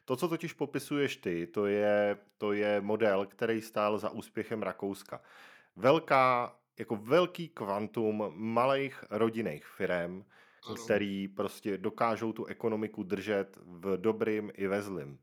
[SPEAKER 2] to, co totiž popisuješ ty, to je, to je model, který stál za úspěchem Rakouska. Velká, jako velký kvantum malých rodinných firm, ano. který prostě dokážou tu ekonomiku držet v dobrým i ve zlým.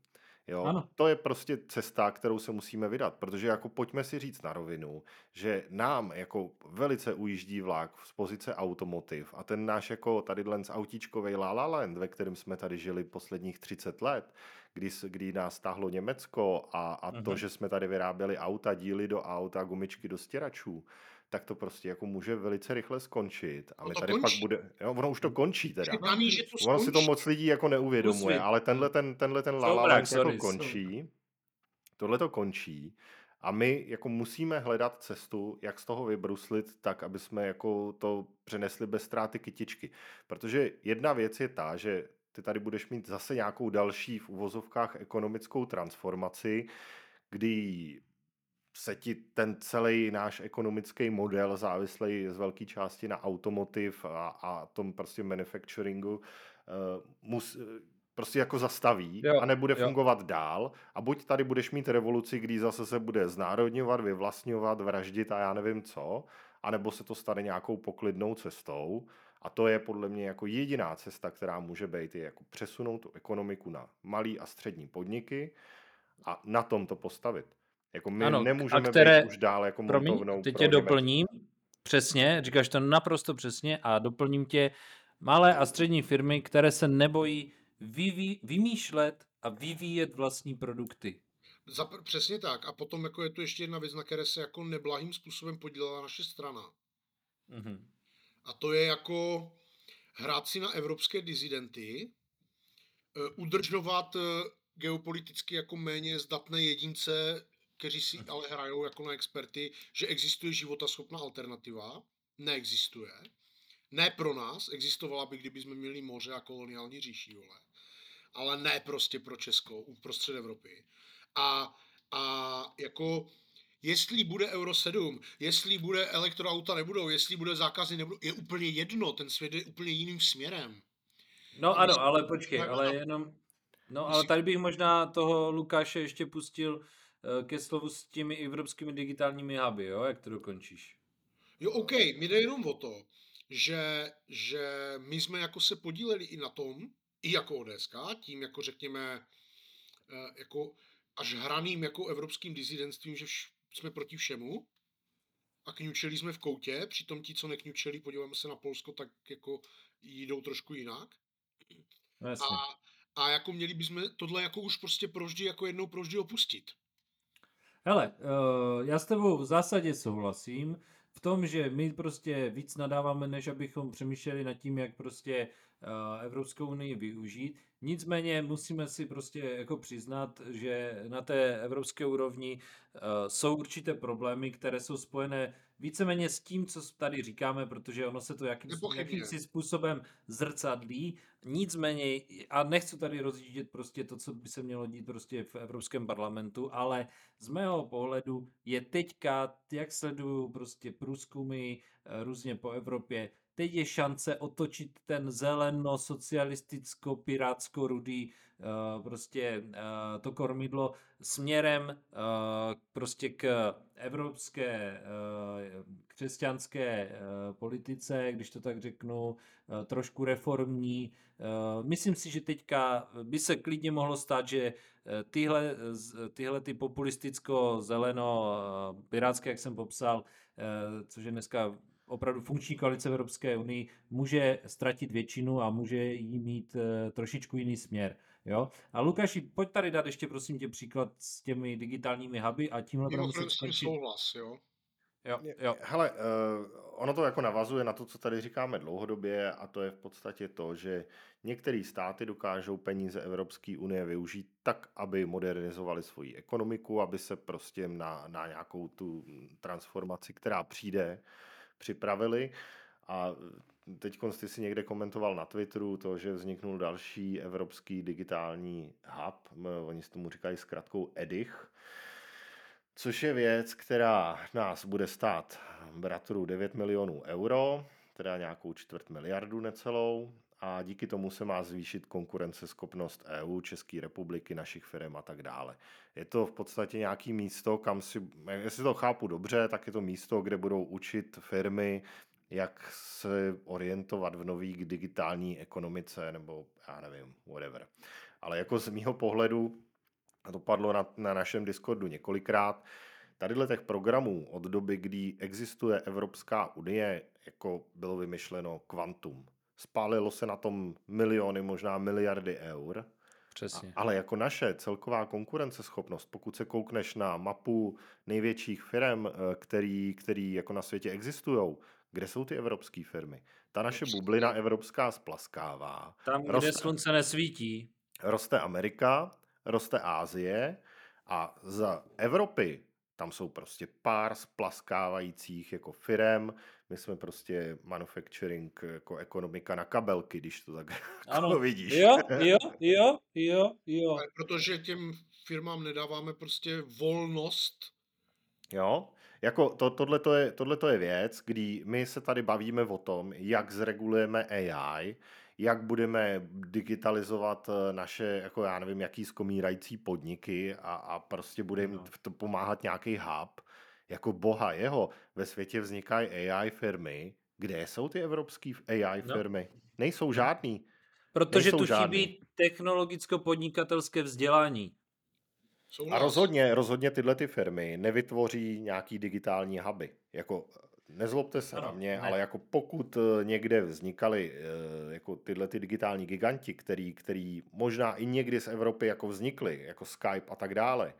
[SPEAKER 2] Jo, ano. to je prostě cesta, kterou se musíme vydat, protože jako pojďme si říct na rovinu, že nám jako velice ujíždí vlak z pozice automotiv a ten náš jako tady z autíčkovej La La Land, ve kterém jsme tady žili posledních 30 let, kdy, kdy nás stáhlo Německo a, a to, že jsme tady vyráběli auta, díly do auta, gumičky do stěračů, tak to prostě jako může velice rychle skončit. A my tady končí. pak bude, jo, ono už to končí teda.
[SPEAKER 3] Daný, že
[SPEAKER 2] to ono si to moc lidí jako neuvědomuje, ale tenhle ten, tenhle ten La La jako končí. Tohle to končí. A my jako musíme hledat cestu, jak z toho vybruslit tak, aby jsme jako to přenesli bez ztráty kytičky. Protože jedna věc je ta, že ty tady budeš mít zase nějakou další v uvozovkách ekonomickou transformaci, kdy se ti ten celý náš ekonomický model závislý z velké části na automotiv a, a tom prostě manufacturingu uh, mus, prostě jako zastaví jo, a nebude jo. fungovat dál a buď tady budeš mít revoluci, kdy zase se bude znárodňovat, vyvlastňovat, vraždit a já nevím co, anebo se to stane nějakou poklidnou cestou a to je podle mě jako jediná cesta, která může být, je jako přesunout tu ekonomiku na malý a střední podniky a na tom to postavit. Jako my ano, nemůžeme které, být už dál jako
[SPEAKER 1] montovnou teď tě doplním, přesně, říkáš to naprosto přesně a doplním tě malé a střední firmy, které se nebojí vyví, vymýšlet a vyvíjet vlastní produkty.
[SPEAKER 3] Za, přesně tak. A potom jako je tu ještě jedna věc, na které se jako neblahým způsobem podílela naše strana. Mm-hmm. A to je jako hrát si na evropské dizidenty, eh, udržovat eh, geopoliticky jako méně zdatné jedince kteří si ale hrajou jako na experty, že existuje životaschopná alternativa. Neexistuje. Ne pro nás, existovala by, kdyby jsme měli moře a koloniální říši, vole. Ale ne prostě pro Česko, uprostřed Evropy. A, a jako jestli bude Euro 7, jestli bude elektroauta nebudou, jestli bude zákazy nebudou, je úplně jedno, ten svět je úplně jiným směrem.
[SPEAKER 1] No ano, ale počkej, ale jenom, no ale tady bych možná toho Lukáše ještě pustil ke slovu s těmi evropskými digitálními huby, jo, jak to dokončíš.
[SPEAKER 3] Jo, OK, mi jde jenom o to, že, že my jsme jako se podíleli i na tom, i jako ODSK, tím jako řekněme, eh, jako až hraným jako evropským disidentstvím, že jsme proti všemu a kňučeli jsme v koutě, přitom ti, co nekňučeli, podíváme se na Polsko, tak jako jdou trošku jinak.
[SPEAKER 1] No,
[SPEAKER 3] a, a jako měli bychom tohle jako už prostě proždy, jako jednou proždy opustit.
[SPEAKER 1] Hele, uh, já s tebou v zásadě souhlasím v tom, že my prostě víc nadáváme, než abychom přemýšleli nad tím, jak prostě Evropskou unii využít. Nicméně musíme si prostě jako přiznat, že na té evropské úrovni uh, jsou určité problémy, které jsou spojené víceméně s tím, co tady říkáme, protože ono se to jakým, jakýmsi způsobem zrcadlí. Nicméně, a nechci tady rozjíždět prostě to, co by se mělo dít prostě v Evropském parlamentu, ale z mého pohledu je teďka, jak sleduju prostě průzkumy eh, různě po Evropě, teď je šance otočit ten zeleno, socialisticko, pirátsko, rudý uh, prostě uh, to kormidlo směrem uh, prostě k evropské křesťanské politice, když to tak řeknu, trošku reformní. Myslím si, že teďka by se klidně mohlo stát, že tyhle, tyhle ty populisticko-zeleno, pirátské, jak jsem popsal, což je dneska opravdu funkční koalice v Evropské unii může ztratit většinu a může jí mít uh, trošičku jiný směr. Jo? A Lukáši, pojď tady dát ještě prosím tě příklad s těmi digitálními huby a tímhle
[SPEAKER 3] budeme muset skončit. souhlas, jo?
[SPEAKER 1] Jo, jo.
[SPEAKER 2] Hele, uh, ono to jako navazuje na to, co tady říkáme dlouhodobě a to je v podstatě to, že některé státy dokážou peníze Evropské unie využít tak, aby modernizovali svoji ekonomiku, aby se prostě na, na nějakou tu transformaci, která přijde, připravili. A teď ty si někde komentoval na Twitteru to, že vzniknul další evropský digitální hub, oni si tomu říkají zkratkou EDICH, což je věc, která nás bude stát bratru 9 milionů euro, teda nějakou čtvrt miliardu necelou a díky tomu se má zvýšit konkurenceschopnost EU, České republiky, našich firm a tak dále. Je to v podstatě nějaký místo, kam si, jestli to chápu dobře, tak je to místo, kde budou učit firmy, jak se orientovat v nový digitální ekonomice, nebo já nevím, whatever. Ale jako z mýho pohledu, a to padlo na, na našem Discordu několikrát, tadyhle těch programů od doby, kdy existuje Evropská unie, jako bylo vymyšleno kvantum, spálilo se na tom miliony, možná miliardy eur.
[SPEAKER 1] Přesně.
[SPEAKER 2] A, ale jako naše celková konkurenceschopnost, pokud se koukneš na mapu největších firm, eh, který, který jako na světě existují, kde jsou ty evropské firmy? Ta naše bublina evropská splaskává.
[SPEAKER 1] Tam, kde roste, slunce nesvítí.
[SPEAKER 2] Roste Amerika, roste Ázie a za Evropy tam jsou prostě pár splaskávajících jako firem, my jsme prostě manufacturing jako ekonomika na kabelky, když to tak ano. Jako vidíš.
[SPEAKER 1] Jo, jo, jo, jo, jo.
[SPEAKER 3] Protože těm firmám nedáváme prostě volnost.
[SPEAKER 2] Jo, jako to, tohle, to je, tohle to je věc, kdy my se tady bavíme o tom, jak zregulujeme AI, jak budeme digitalizovat eh, naše, jako já nevím, jaký skomírající podniky a, a prostě budeme no. to pomáhat nějaký hub. Jako boha jeho, ve světě vznikají AI firmy. Kde jsou ty evropské AI no. firmy? No. Nejsou žádný.
[SPEAKER 1] Protože Nejsou tu žádný. chybí technologicko-podnikatelské vzdělání.
[SPEAKER 2] A rozhodně, rozhodně tyhle ty firmy nevytvoří nějaký digitální huby. Jako nezlobte se ano, na mě, ne. ale jako pokud eh, někde vznikaly eh, jako tyhle ty digitální giganti, který, který možná i někdy z Evropy jako vznikly, jako Skype a tak dále,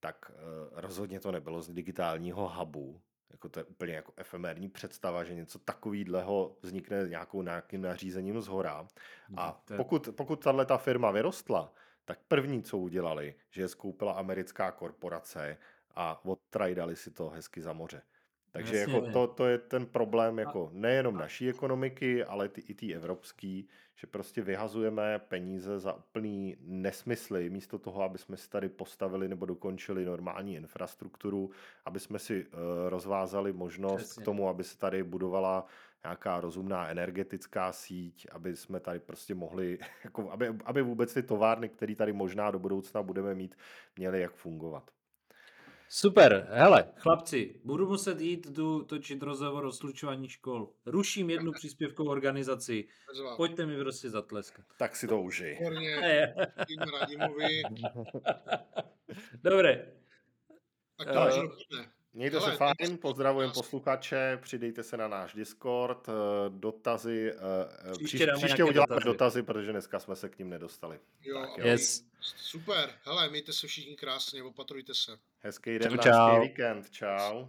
[SPEAKER 2] tak uh, rozhodně to nebylo z digitálního hubu. Jako to je úplně jako efemérní představa, že něco takového vznikne nějakou nějakým nařízením z hora. A no, pokud, pokud tahle ta firma vyrostla, tak první, co udělali, že je skoupila americká korporace a odtrajdali si to hezky za moře. Takže Jasně, jako to, to je ten problém jako nejenom naší ekonomiky, ale ty, i té evropský, že prostě vyhazujeme peníze za úplný nesmysly, místo toho, aby jsme si tady postavili nebo dokončili normální infrastrukturu, aby jsme si uh, rozvázali možnost Přesně. k tomu, aby se tady budovala nějaká rozumná energetická síť, aby jsme tady prostě mohli, jako, aby, aby vůbec ty továrny, které tady možná do budoucna budeme mít, měly jak fungovat.
[SPEAKER 1] Super, hele, chlapci, budu muset jít, jdu točit rozhovor o slučování škol. Ruším jednu příspěvkovou organizaci. Pojďte mi prostě zatleskat.
[SPEAKER 2] Tak si to užij.
[SPEAKER 1] Dobré.
[SPEAKER 3] Tak to uh,
[SPEAKER 2] Mějte Hele, se fajn, pozdravujeme posluchače, přidejte se na náš Discord, eh, dotazy, eh, příště, příště uděláme dotazy. dotazy, protože dneska jsme se k ním nedostali.
[SPEAKER 3] Jo, tak, jo. Yes. Super, hele, mějte se všichni krásně, opatrujte se.
[SPEAKER 2] Hezký den, čau, čau. víkend, čau.